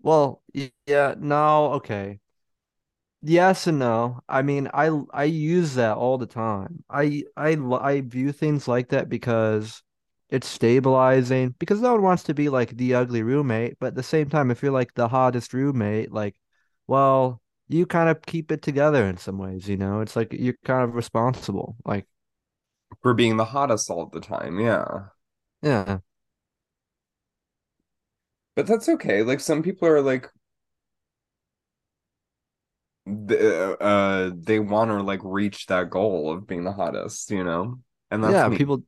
Well, yeah, no, okay. Yes and no. I mean, I I use that all the time. I I I view things like that because it's stabilizing. Because no one wants to be like the ugly roommate, but at the same time, if you're like the hottest roommate, like, well, you kind of keep it together in some ways, you know? It's like you're kind of responsible. Like, for being the hottest all the time. Yeah. yeah, But that's okay. Like some people are like th- uh they want to like reach that goal of being the hottest, you know? And that's yeah, me. people,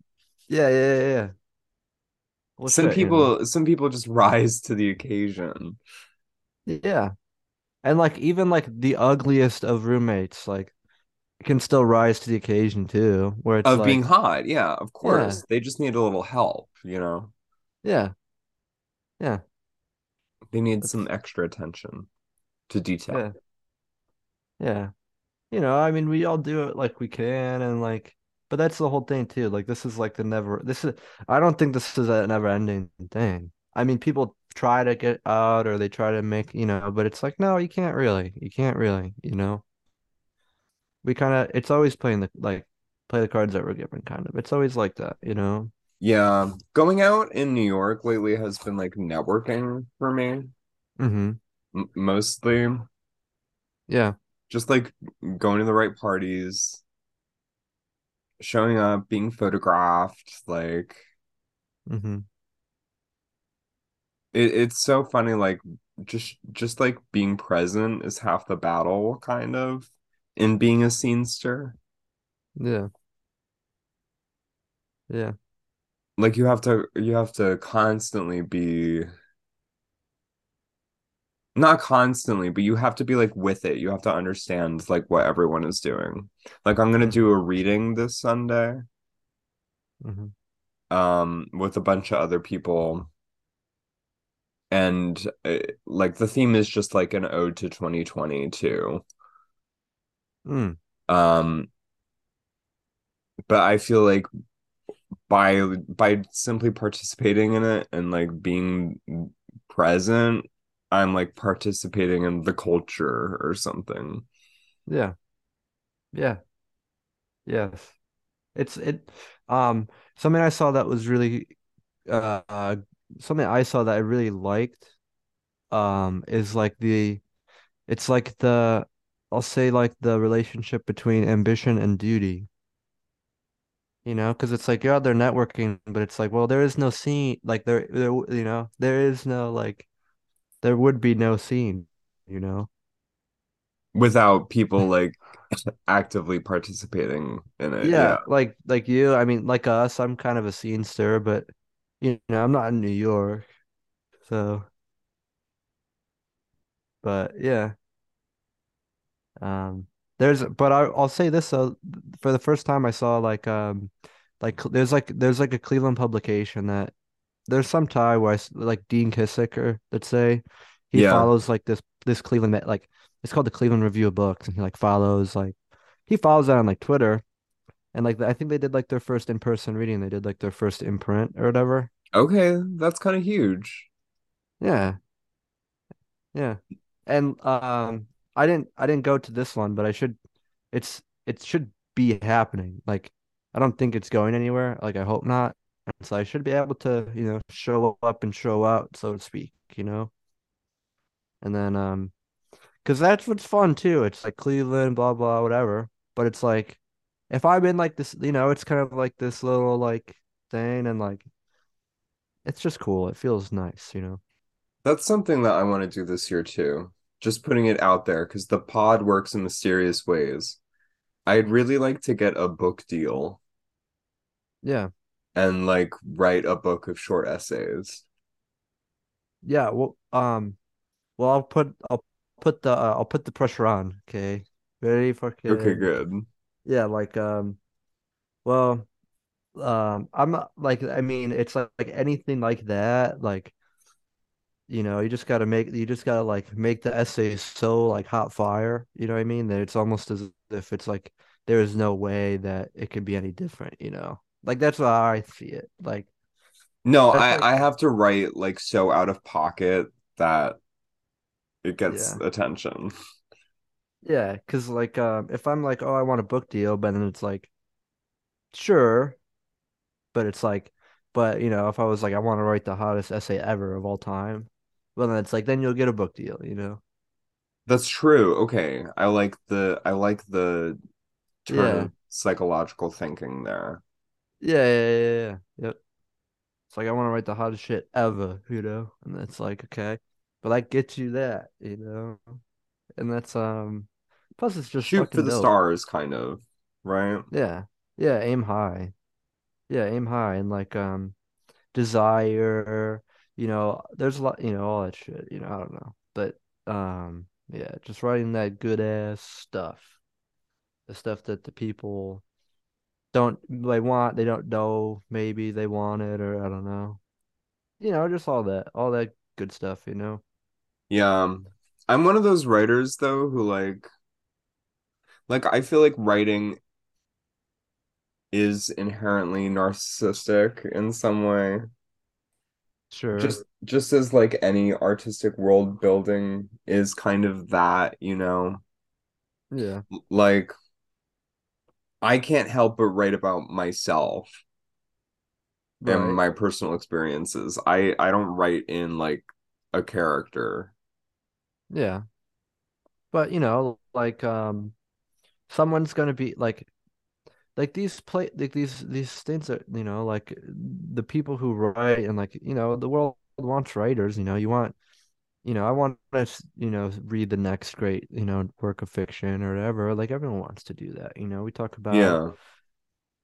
yeah, yeah, yeah, yeah. Well, Some shit, you know? people some people just rise to the occasion Yeah. And like even like the ugliest of roommates, like can still rise to the occasion too, where it's of being hot. Yeah, of yeah, course. They just need a little help, you know? yeah, yeah, They need some extra attention to detail. yeah, yeah. You know, I mean, we all do it like we can, and like, but that's the whole thing too. Like, this is like the never. This is. I don't think this is a never-ending thing. I mean, people try to get out, or they try to make, you know, but it's like, no, you can't really. You can't really. You know, we kind of. It's always playing the like, play the cards that we're given. Kind of. It's always like that. You know. Yeah, going out in New York lately has been like networking for me, Mm-hmm. m mostly. Yeah. Just like going to the right parties, showing up, being photographed. Like Mm-hmm. It, it's so funny. Like just just like being present is half the battle, kind of, in being a scenester. Yeah. Yeah. Like you have to you have to constantly be not constantly, but you have to be like with it. You have to understand like what everyone is doing. Like I'm gonna do a reading this Sunday, Mm-hmm. um, with a bunch of other people, and uh, like the theme is just like an ode to 2022. Mm. Um, but I feel like by by simply participating in it and like being present, I'm like participating in the culture or something. Yeah. Yeah. Yes. It's it um something I saw that was really uh, uh something I saw that I really liked um is like the it's like the I'll say like the relationship between ambition and duty, you know, because it's like you're out there networking, but it's like, well, there is no scene like there there you know, there is no like there would be no scene, you know. without people like actively participating in it. Yeah. Yeah, like like you, I mean, like us, I'm kind of a scenester, but you know, I'm not in New York, so but yeah. Um, there's, but I, I'll say this though, for the first time I saw like, um, like there's like there's like a Cleveland publication that there's some tie where I like Dean Kissicker, let's say, he Yeah. follows like this this Cleveland like it's called the Cleveland Review of Books, and he like follows like he follows that on like Twitter, and like I think they did like their first in person reading, they did like their first imprint or whatever. Okay, that's kind of huge. Yeah, yeah, and um, I didn't I didn't go to this one, but I should. It's it should be happening. Like I don't think it's going anywhere. Like I hope not. And so I should be able to, you know, show up and show out, so to speak, you know. And then um because that's what's fun too. It's like Cleveland, blah blah, whatever. But it's like if I'm in like this, you know, it's kind of like this little like thing and like it's just cool. It feels nice, you know. That's something that I want to do this year too. Just putting it out there because the pod works in mysterious ways. I'd really like to get a book deal Yeah. and like write a book of short essays. Yeah, well um well I'll put I'll put the uh, I'll put the pressure on, okay? Ready for? Okay, good. yeah, like um well um I'm not like I mean it's like, like anything like that, like you know, you just gotta make you just gotta like make the essay so like hot fire, you know what I mean? That it's almost as if it's like there is no way that it could be any different, you know? Like that's how I see it. Like No, that's like I I have to write like so out of pocket that it gets yeah. attention. Yeah, because like um, if I'm like, oh, I want a book deal, but then it's like, sure, but it's like, but you know, if I was like, I want to write the hottest essay ever of all time, well, then it's like, then you'll get a book deal, you know? That's true. Okay. I like the I like the turn Yeah, psychological thinking there. yeah, yeah, yeah, yeah. Yep. It's like I want to write the hottest shit ever, you know? And it's like, okay, but I get you that, you know? And that's um, plus it's just Shoot for the dope. stars, kind of, right? Yeah, yeah, aim high. Yeah, aim high and like um. desire, you know, there's a lot, you know, all that shit, you know, I don't know. But um yeah, just writing that good ass stuff. The stuff that the people don't they want, they don't know, maybe they want it or I don't know. You know, just all that, all that good stuff, you know. Yeah. um, I'm one of those writers though who like like I feel like writing is inherently narcissistic in some way. Sure. Just just as like any artistic world building is kind of that, you know. Yeah. Like I can't help but write about myself and my personal experiences. I I don't write in like a character. Yeah. But you know, like um someone's gonna be like like these play like these these things are you know like the people who write and like you know the world wants writers you know you want you know I want to you know read the next great you know work of fiction or whatever like everyone wants to do that you know we talk about Yeah.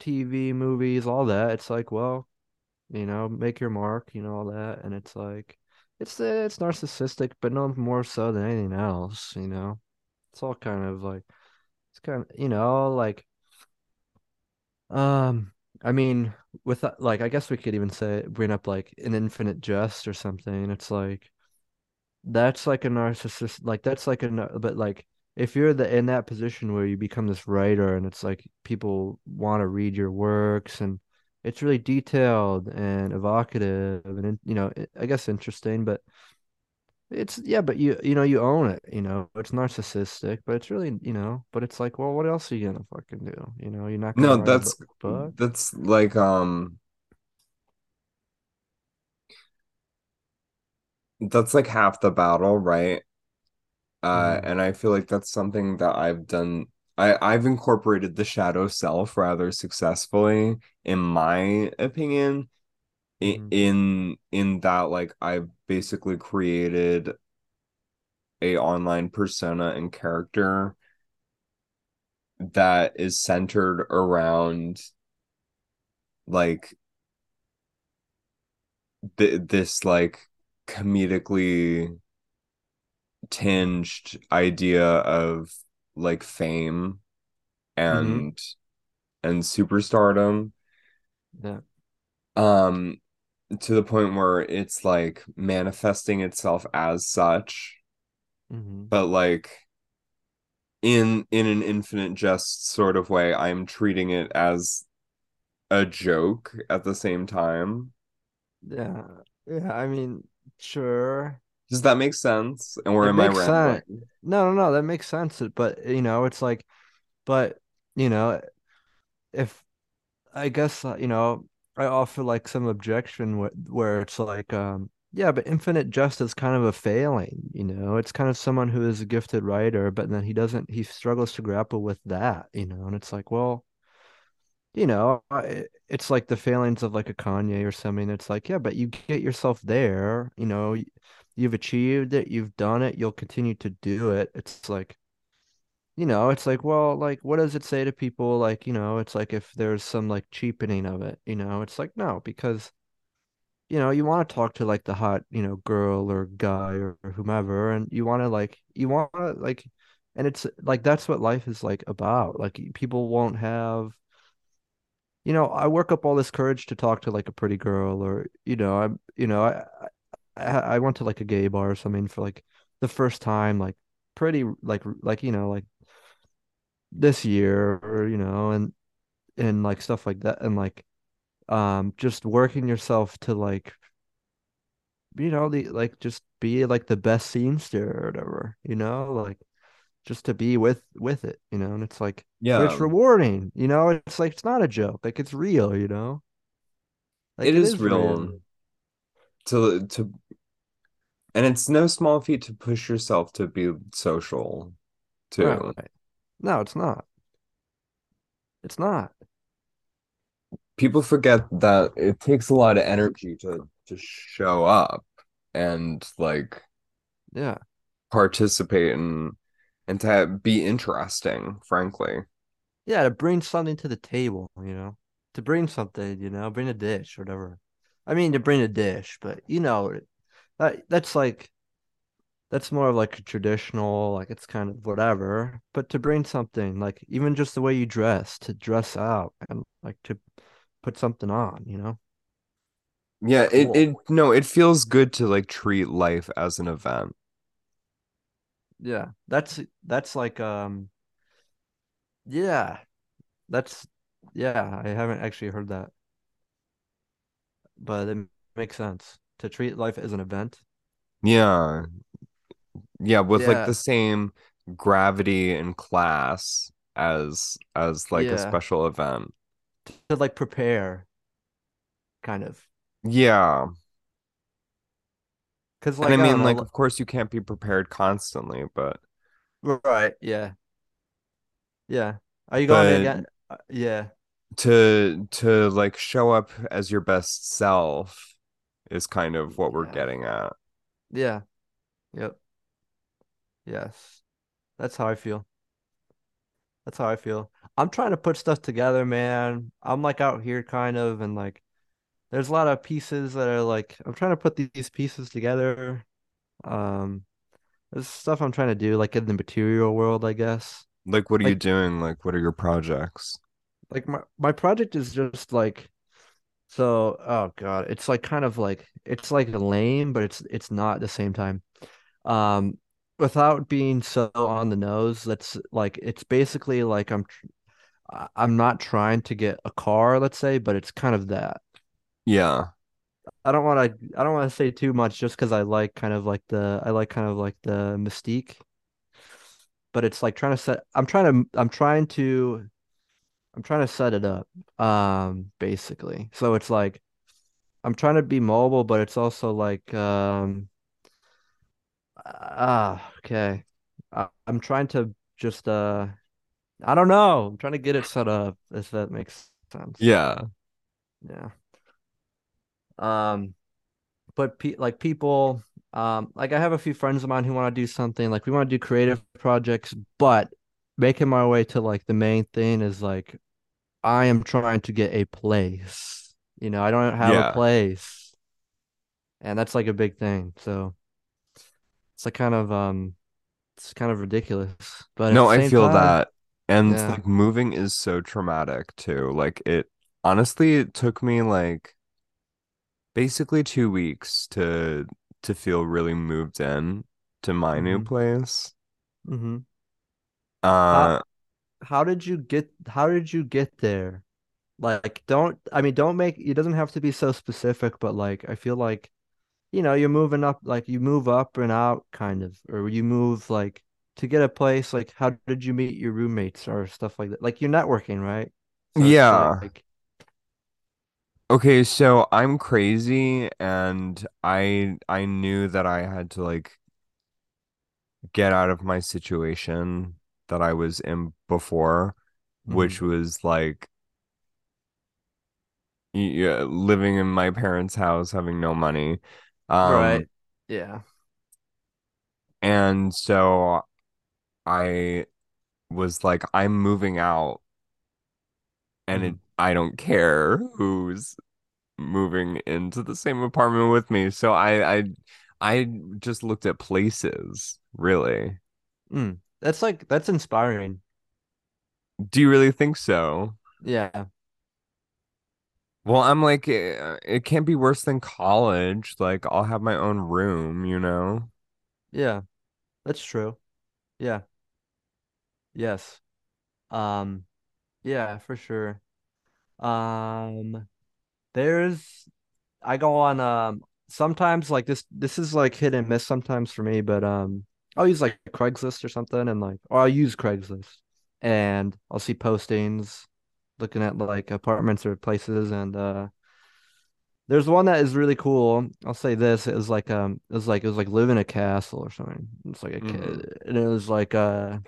TV movies all that it's like well you know make your mark you know all that and it's like it's uh, it's narcissistic but no more so than anything else you know it's all kind of like it's kind of you know like Um, I mean, with that, like, I guess we could even say bring up like an Infinite Jest or something. It's like that's like a narcissist, like that's like a, but like if you're the in that position where you become this writer and it's like people want to read your works and it's really detailed and evocative and you know, I guess interesting, but it's yeah, but you you know you own it, you know. It's narcissistic, but it's really, you know, but it's like, well, what else are you gonna fucking do? You know, you're not gonna No, write a book. that's that's like um that's like half the battle, right? Uh, hmm and I feel like that's something that I've done. I I've incorporated the shadow self rather successfully, in my opinion. I- hmm In in that, like I've basically created a online persona and character that is centered around like th this like comedically tinged idea of like fame hmm and and superstardom. Yeah. um to the point where it's like manifesting itself as such hmm but like in in an Infinite Jest sort of way i'm treating it as a joke at the same time Yeah. Yeah. I mean, sure. does that make sense or It am i makes sense. No, no, no, that makes sense. But, you know, it's like, but, you know, if I guess, uh, you know, I offer like some objection where, where it's like, um, yeah, but Infinite Jest is kind of a failing, you know, it's kind of someone who is a gifted writer, but then he doesn't, he struggles to grapple with that, you know, and it's like, well, you know, it's like the failings of like a Kanye or something. It's like, yeah, but you get yourself there, you know, you've achieved it, you've done it, you'll continue to do it. It's like, you know, it's like, well, like, what does it say to people? Like, you know, it's like if there's some like cheapening of it, you know, it's like, no, because, you know, you want to talk to like the hot, you know, girl or guy or, or whomever, and you want to like, you want to like, and it's like, that's what life is like about. Like, people won't have you know, I work up all this courage to talk to like a pretty girl or, you know, I'm, you know, I, I, I went to like a gay bar or something for like the first time, like pretty, like, like, you know, like this year or, you know, and, and like stuff like that. And like, um, just working yourself to like, you know, the, like just be like the best scenester or whatever, you know, like just to be with with it, you know, and it's like Yeah, it's rewarding, you know, it's like it's not a joke, like it's real, you know. it it is is real real. to to and it's no small feat to push yourself to be social too. Right. No, it's not. It's not. People forget that it takes a lot of energy to to show up and like Yeah. participate and and to be interesting, frankly. Yeah, to bring something to the table, you know. To bring something, you know, bring a dish or whatever. I mean to bring a dish, but you know, that that's like that's more of like a traditional, like it's kind of whatever. But to bring something, like even just the way you dress, to dress out and like to put something on, you know? Yeah, it it no, it feels good to like treat life as an event. Yeah. That's that's like um yeah, that's yeah, I haven't actually heard that, but it makes sense to treat life as an event. Yeah. Yeah, with like the same gravity and class as as like a special event. To like prepare kind of. Yeah. Cause And I like I mean know. like of course you can't be prepared constantly, but Right. Yeah. Yeah. Are you going again? Uh, Yeah. to to like show up as your best self is kind of what we're Yeah. getting at. Yeah. Yep. Yes. That's how I feel. That's how I feel. I'm trying to put stuff together, man. I'm like out here kind of and like there's a lot of pieces that are like I'm trying to put these pieces together. Um there's stuff I'm trying to do like in the material world, I guess. Like what are you doing? Like what are your projects? like my my project is just like so oh God, it's like kind of like it's like lame, but it's it's not at the same time. Um without being so on the nose, that's like it's basically like I'm I'm not trying to get a car, let's say, but it's kind of that. Yeah. I don't want to I don't want to say too much just because I like kind of like the I like kind of like the mystique, but it's like trying to set I'm trying to I'm trying to I'm trying to set it up um basically. So it's like I'm trying to be mobile, but it's also like um ah okay. I, I'm trying to just uh I don't know. I'm trying to get it set up if that makes sense. Yeah. Yeah. Um but pe like people um like I have a few friends of mine who want to do something like we want to do creative projects but making my way to like the main thing is like I am trying to get a place you know I don't have a place and that's like a big thing so it's like kind of um it's kind of ridiculous but No, I feel time that. And yeah like moving is so traumatic too. Like it honestly it took me like basically two weeks to to feel really moved in to my new mm-hmm place. mm-hmm how Uh how did you get how did you get there like don't I mean don't make it doesn't have to be so specific but like I feel like you know, you're moving up, like you move up and out kind of, or you move like to get a place. Like, how did you meet your roommates or stuff like that? Like, you're networking, right? So yeah. like, Okay, so I'm crazy and I I knew that I had to like get out of my situation that I was in before, mhm, which was like yeah, living in my parents' house, having no money. Right. Um, Yeah. and so I was like, I'm moving out and it mhm, I don't care who's moving into the same apartment with me. So I I I just looked at places, really. Mm. That's like, that's inspiring. Do you really think so? Yeah. Well, I'm like, eh, it can't be worse than college. Like, I'll have my own room, you know? Yeah. That's true. Yeah. Yes. Um, yeah, for sure. Um, there's, I go on, um, sometimes like this, this is like hit and miss sometimes for me, but, um, I'll use like Craigslist or something and like or I'll use Craigslist and I'll see postings looking at like apartments or places and uh there's one that is really cool. I'll say this, it was like um it was like it was like live in a castle or something. It's like a hmm kid and it was like uh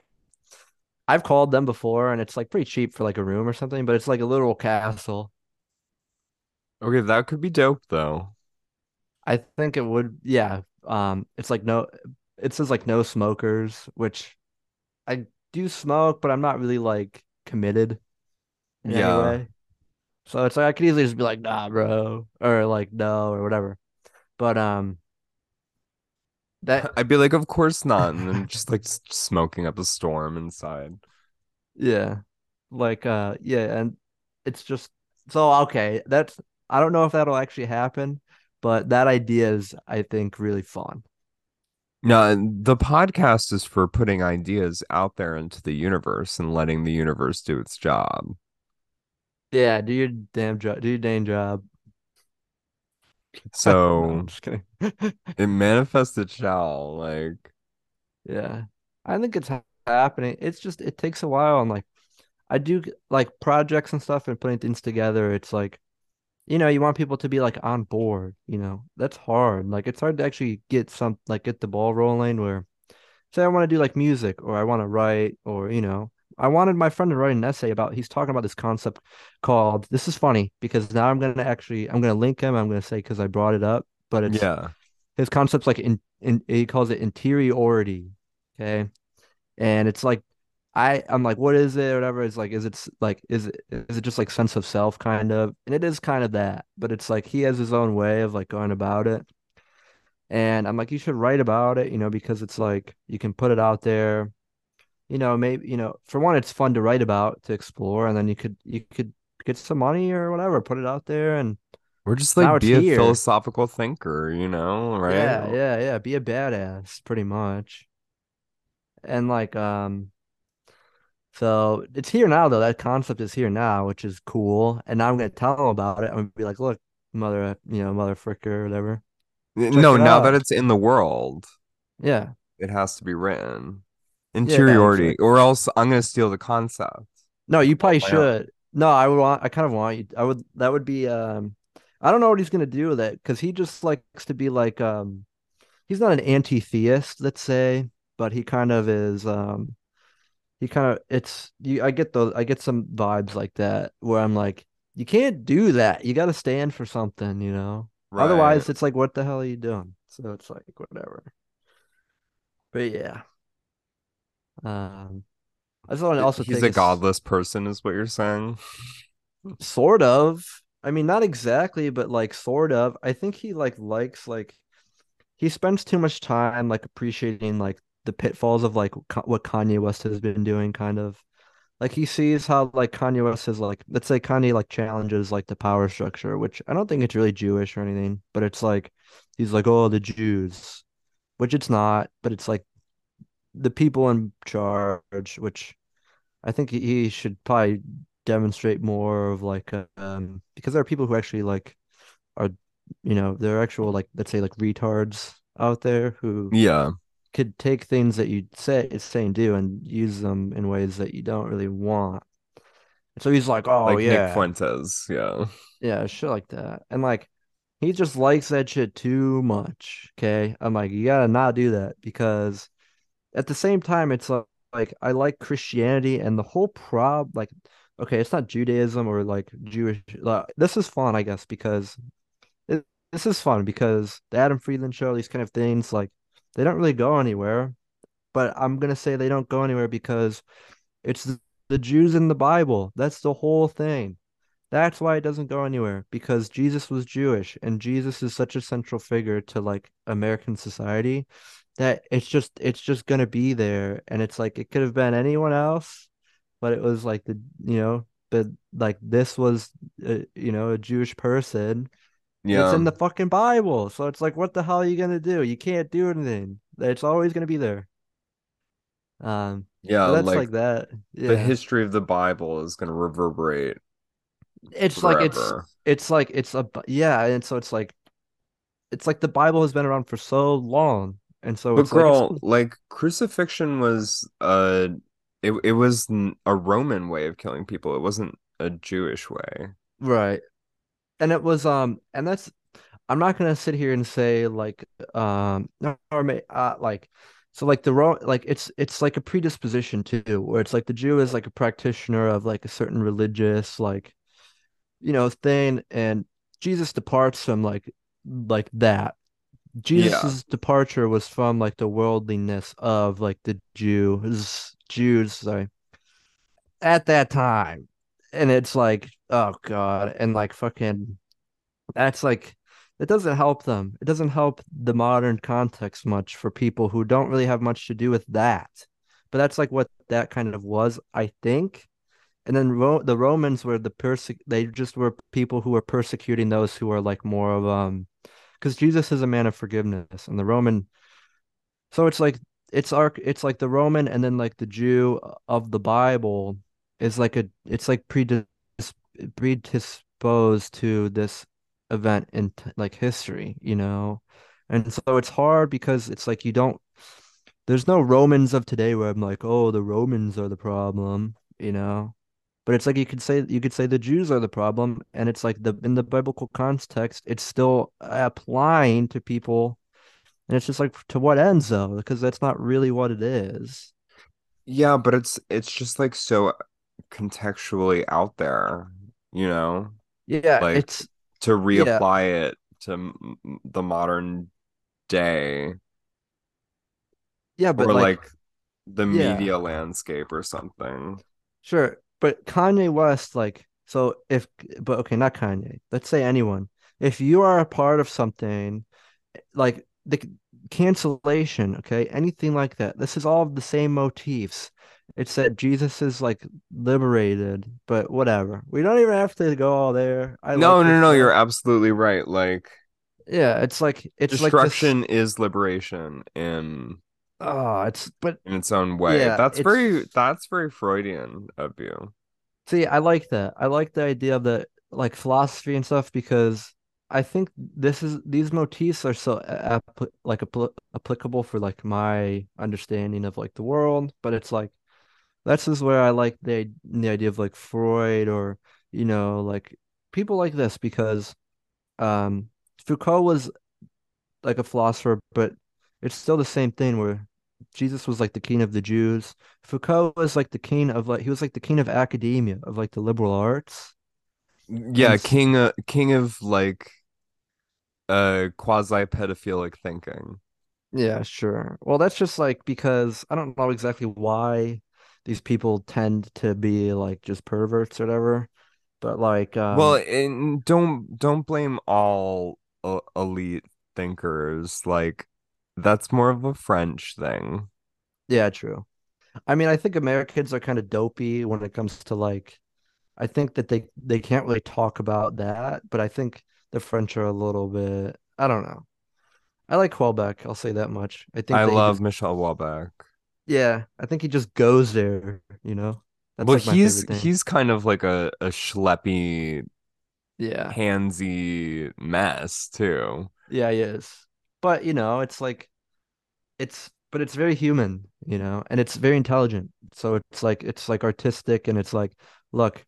I've called them before and it's like pretty cheap for like a room or something, but it's like a literal castle. Okay, that could be dope though. I think it would yeah. Um it's like no it says like no smokers, which I do smoke, but I'm not really like committed Yeah. So it's like I could easily just be like, nah, bro, or like no, or whatever. But um, that I'd be like, of course not, and then just like smoking up a storm inside. yeah, like uh, yeah, and it's just so okay. That's I don't know if that'll actually happen, but that idea is I think really fun. No, the podcast is for putting ideas out there into the universe and letting the universe do its job. Yeah, do your damn job, do your damn job. No, I'm So just kidding. it manifests it shall, like, Yeah, I think it's happening. It's just it takes a while, and like I do like projects and stuff and putting things together. It's like you know, you want people to be like on board, you know. That's hard. Like it's hard to actually get some like get the ball rolling where say I want to do like music or I want to write or you know, I wanted my friend to write an essay about he's talking about this concept called this is funny because now I'm gonna actually I'm gonna link him, I'm gonna say because I brought it up, but it's yeah. his concept's like in, in he calls it interiority. Okay. And it's like I I'm like, what is it or whatever? It's like, is it like is it is it just like sense of self kind of? And it is kind of that, but it's like he has his own way of like going about it. And I'm like, you should write about it, you know, because it's like you can put it out there, you know, maybe, you know, for one, it's fun to write about to explore, and then you could you could get some money or whatever, put it out there, and we're just like be a here. philosophical thinker, you know, right? Yeah, yeah, yeah. Be a badass, pretty much. And like, um, So it's here now though. That concept is here now, which is cool. And now I'm gonna tell them about it. I'm gonna be like, look, mother, you know, mother fricker or whatever. Check No, now that it's in the world, Yeah. it has to be written. Yeah, Interiority, exactly. or else I'm gonna steal the concept. No, you probably my own. should. No, I would want I kind of want you I would that would be um I don't know what he's gonna do with it because he just likes to be like um he's not an anti-theist, let's say, but he kind of is um he kind of it's you I get those I get some vibes like that where I'm like, you can't do that. You got to stand for something, you know. Right. Otherwise, it's like, what the hell are you doing? So it's like whatever. But yeah, um, I just want to also He's a godless person, is what you're saying. sort of. I mean, not exactly, but like sort of. I think he like likes like he spends too much time like appreciating like the pitfalls of like what Kanye West has been doing, kind of. Like he sees how like Kanye West is like let's say Kanye like challenges like the power structure, which I don't think it's really Jewish or anything, but it's like he's like, oh, the Jews, which it's not, but it's like the people in charge, which I think he should probably demonstrate more of like um because there are people who actually like are you know, there are actual like let's say like retards out there who Yeah, could take things that you say say and do and use them in ways that you don't really want. So he's like, oh like Nick Fuentes. Yeah. yeah, shit like that. And like he just likes that shit too much. Okay. I'm like, you gotta not do that because at the same time, it's like, like I like Christianity and the whole prob like okay, it's not Judaism or like Jewish like, this is fun, I guess, because it, this is fun because the Adam Friedland show, these kind of things, like they don't really go anywhere. But I'm gonna say they don't go anywhere because it's the, the Jews in the Bible. That's the whole thing. That's why it doesn't go anywhere because Jesus was Jewish and Jesus is such a central figure to like American society that it's just it's just gonna be there and it's like it could have been anyone else but it was like the you know but like this was uh, you know a Jewish person. Yeah it's in the fucking Bible so it's like what the hell are you gonna do? You can't do anything. It's always gonna be there. Um Yeah. so that's Like like that the history of the Bible is gonna reverberate it's like it's it's like it's a yeah and so it's like it's like the Bible has been around for so long And so But it's like girl, like crucifixion was uh it it was a Roman way of killing people. It wasn't a Jewish way. right. And it was um and that's I'm not gonna sit here and say like um or may uh like so like the wrong like it's it's like a predisposition too, where it's like the Jew is like a practitioner of like a certain religious like you know thing, and Jesus departs from like like that. Yeah. Departure was from like the worldliness of like the Jews Jews, sorry, at that time. And it's like, oh God, and like fucking that's like it doesn't help them. It doesn't help the modern context much for people who don't really have much to do with that. But that's like what that kind of was, I think. And then Ro the Romans were the perse they just were people who were persecuting those who are like more of um because Jesus is a man of forgiveness and the Roman so it's like it's arc it's like the Roman and then like the Jew of the Bible is like a it's like predis predisposed to this event in like history, you know? And so it's hard because it's like you don't there's no Romans of today where I'm like, oh, the Romans are the problem, you know? But it's like you could say you could say the Jews are the problem, and it's like the in the biblical context, it's still applying to people, and it's just like to what ends though, because that's not really what it is. Yeah, but it's it's just like so contextually out there, you know? Yeah, Like it's to yeah, reapply it to the modern day yeah, but or like like the yeah, media landscape or something. sure. But Kanye West, like, so if but okay, not Kanye. Let's say anyone. If you are a part of something like the cancellation, okay, anything like that. This is all the same motifs. It's that Jesus is like liberated, but whatever. We don't even have to go all there. I like No, this no, no, you're absolutely right. Like Yeah, it's like it's like this. destruction is liberation in Oh, it's but in its own way. yeah, That's very that's very Freudian of you. see, I like that. I like the idea of the like philosophy and stuff because I think this is these motifs are so like appl applicable for like my understanding of like the world, but it's like That's just where I like the the idea of like Freud or you know like people like this because um Foucault was like a philosopher, but it's still the same thing where Jesus was like the king of the Jews. Foucault was like the king of like he was like the king of academia of like the liberal arts. Yeah, s- king uh, king of like uh quasi pedophilic thinking. yeah, sure. Well, that's just like because I don't know exactly why these people tend to be like just perverts or whatever, but like Well, um and don't don't blame all uh, elite thinkers. Like that's more of a French thing. yeah, true. I mean, I think Americans are kind of dopey when it comes to like I think that they they can't really talk about that, but I think the French are a little bit I don't know. I like Houellebecq, I'll say that much. I think I love just Michel Houellebecq. yeah, I think he just goes there, you know? That's Well, like my he's thing. he's kind of like a a schleppy, Yeah. handsy mess too. Yeah, he is. But, you know, it's like it's but it's very human, you know, and it's very intelligent. So it's like it's like artistic and it's like, look,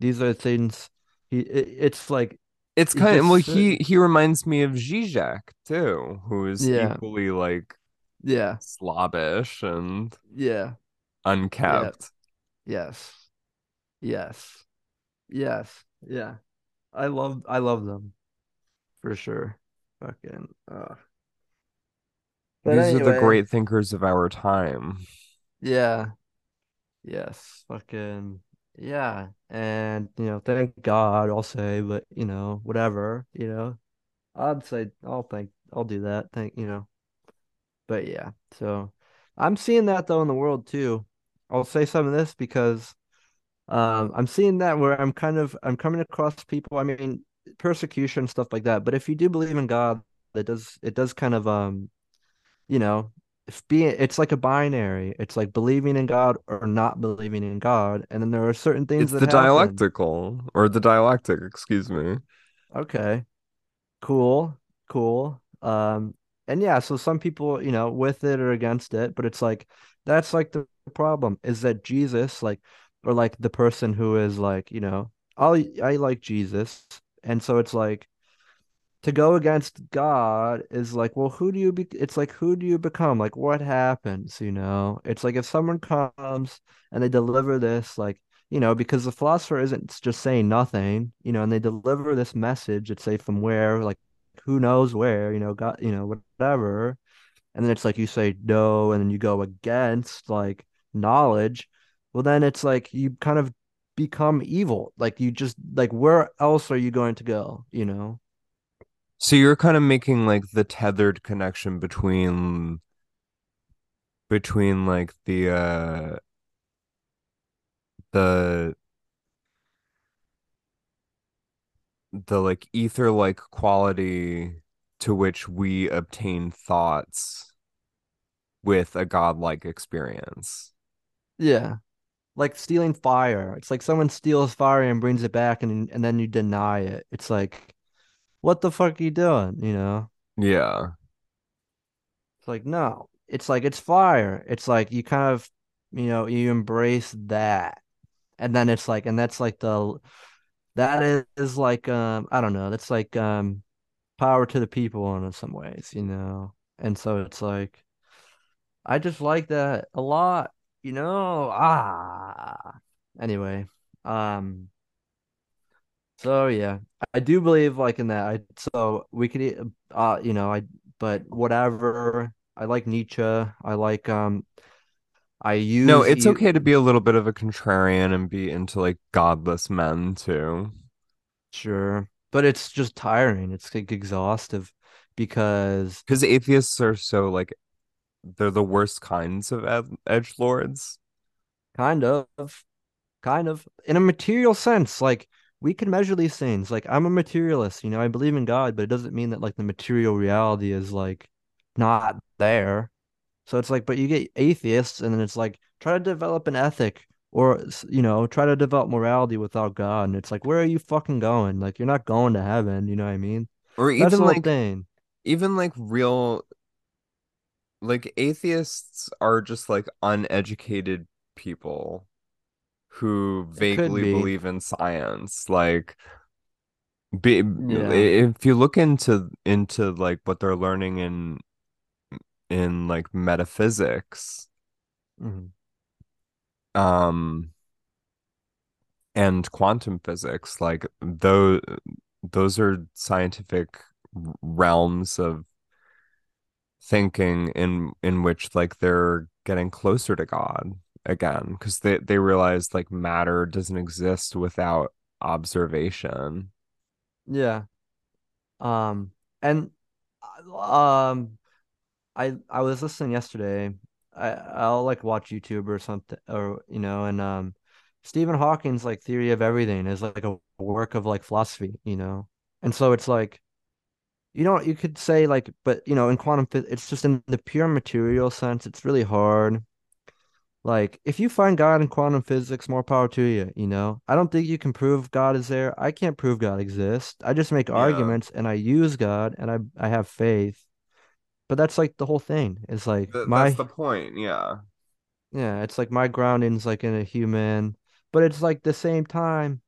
these are things he it, it's like It's kind of well, he he reminds me of Zizek too, who is yeah, equally like yeah, slobbish and yeah, yeah, yes, yes, yes, yeah. I love I love them for sure. Fucking uh but These are the great thinkers of our time. yeah, yes, fucking yeah. And you know, thank God I'll say, but you know, whatever, you know. I'd say I'll think I'll do that. Thank you know. But yeah, so I'm seeing that though in the world too. I'll say some of this because Um, I'm seeing that where I'm kind of I'm coming across people. I mean, persecution stuff like that. But if you do believe in God, it does it does kind of um you know if being it's like a binary. It's like believing in God or not believing in God, and then there are certain things It's that the happen. dialectical or the dialectic, excuse me. Okay, cool, cool. Um, and yeah, so some people, you know, with it or against it, but it's like that's like the problem is that Jesus, like, or like the person who is like, you know, I I like Jesus, and so it's like to go against God is like, well, who do you be? It's like, who do you become? Like, what happens? You know, it's like if someone comes and they deliver this, like, you know, because the philosopher isn't just saying nothing, you know, and they deliver this message, it's say from where, like, who knows where, you know, God, you know, whatever. And then it's like you say no, and then you go against like knowledge. Well, then it's like you kind of become evil. Like you just like where else are you going to go? You know? So you're kind of making like the tethered connection between between like the uh the the like ether like quality to which we obtain thoughts with a godlike experience. Yeah. like stealing fire. It's like someone steals fire and brings it back and and then you deny it. It's like, what the fuck are you doing? You know? Yeah. It's like, no. It's like it's fire. It's like you kind of, you know, you embrace that. And then it's like, and that's like the that is, is like um, I don't know, that's like um power to the people in some ways, you know. And so it's like I just like that a lot, you know. Ah. Anyway, um So yeah, I do believe like in that. I so we could, uh, you know, I but whatever. I like Nietzsche. I like um. I use No, it's okay to be a little bit of a contrarian and be into like godless men too. sure, but it's just tiring. It's like exhaustive because Because atheists are so like they're the worst kinds of ed edge lords. kind of, kind of in a material sense, like we can measure these things. Like I'm a materialist, you know. I believe in God, but it doesn't mean that like the material reality is like not there. So it's like, but you get atheists, and then it's like, try to develop an ethic or, you know, try to develop morality without God. And it's like, where are you fucking going? Like, you're not going to heaven. You know what I mean? Or That's even whole like thing. even like real like atheists are just like uneducated people who vaguely be. believe in science. Like be, Yeah. if you look into into like what they're learning in in like metaphysics, hmm um and quantum physics, like those those are scientific realms of thinking in in which like they're getting closer to God again because they they realize like matter doesn't exist without observation. Yeah. Um, and uh, um, I I was listening yesterday. I I'll like watch YouTube or something, or you know, and um, Stephen Hawking's like theory of everything is like a work of like philosophy, you know, and so it's like. You know, you could say like, but you know, in quantum it's just in the pure material sense, it's really hard. Like, if you find God in quantum physics, more power to you, you know? I don't think you can prove God is there. I can't prove God exists. I just make Yeah. arguments and I use God and I I have faith. But that's like the whole thing. It's like Th that's my the point. Yeah. yeah, it's like my grounding's like in a human, but it's like the same time,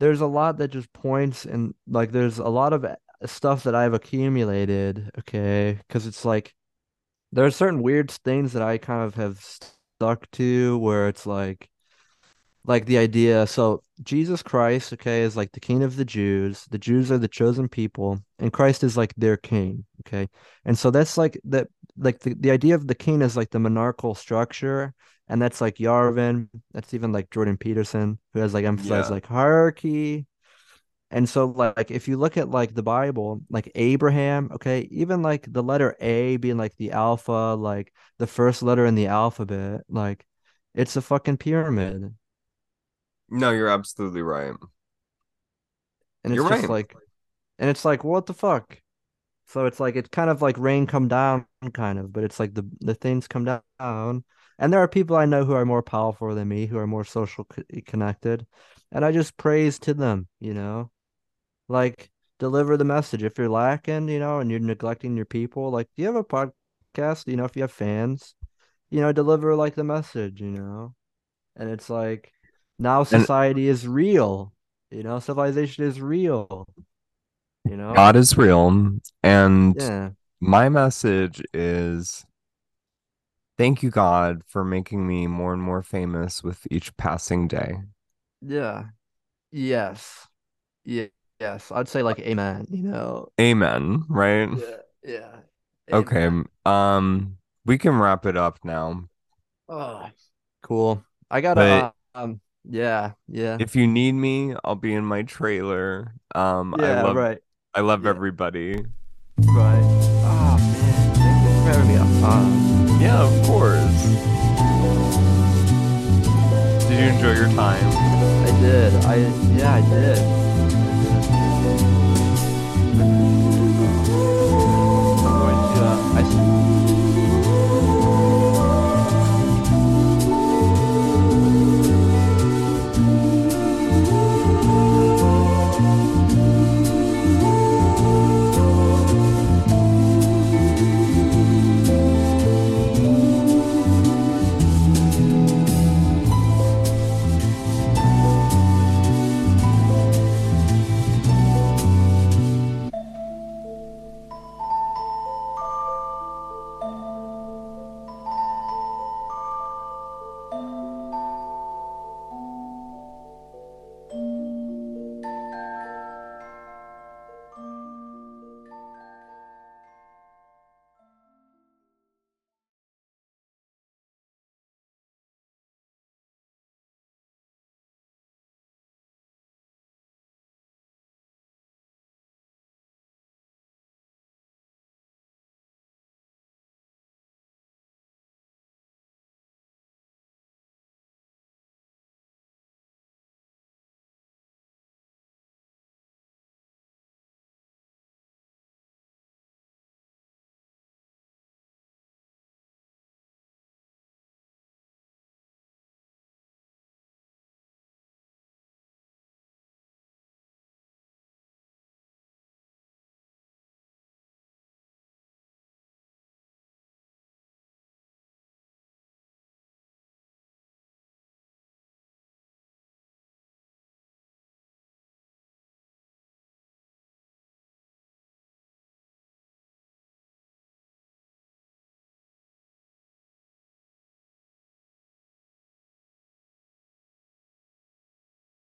there's a lot that just points and like there's a lot of uh, stuff that I've accumulated, okay? Because it's like there are certain weird things that I kind of have stuck to where it's like like the idea so Jesus Christ okay is like the king of the Jews the Jews are the chosen people and Christ is like their king okay and so that's like that like the, the idea of the king is like the monarchical structure and that's like Yarvin that's even like Jordan Peterson who has like emphasized Yeah. like hierarchy and so like if you look at like the Bible like Abraham okay even like the letter A being like the alpha like the first letter in the alphabet like it's a fucking pyramid. No, you're absolutely right. and You're it's just right. like and it's like what the fuck? So it's like it's kind of like rain come down kind of but it's like the the things come down. And there are people I know who are more powerful than me who are more social connected. And I just praise to them you know like deliver the message. If you're lacking, you know, and you're neglecting your people, like, do you have a podcast? You know, if you have fans, you know, deliver like the message, you know? And it's like now And society is real, you know, civilization is real, you know? God is real. And Yeah. my message is thank you, God, for making me more and more famous with each passing day. Yeah. Yes. Yeah. Yes. I'd say like amen, you know. Amen, right? Yeah. Yeah. Okay. Amen. Um, we can wrap it up now. Oh, cool. I gotta But uh, um yeah, yeah. if you need me, I'll be in my trailer. Um, I Yeah, love right. I love Yeah, everybody. right. Oh man, thank you for having me on. Yeah, of course. Did you enjoy your time? I did. I yeah, I did.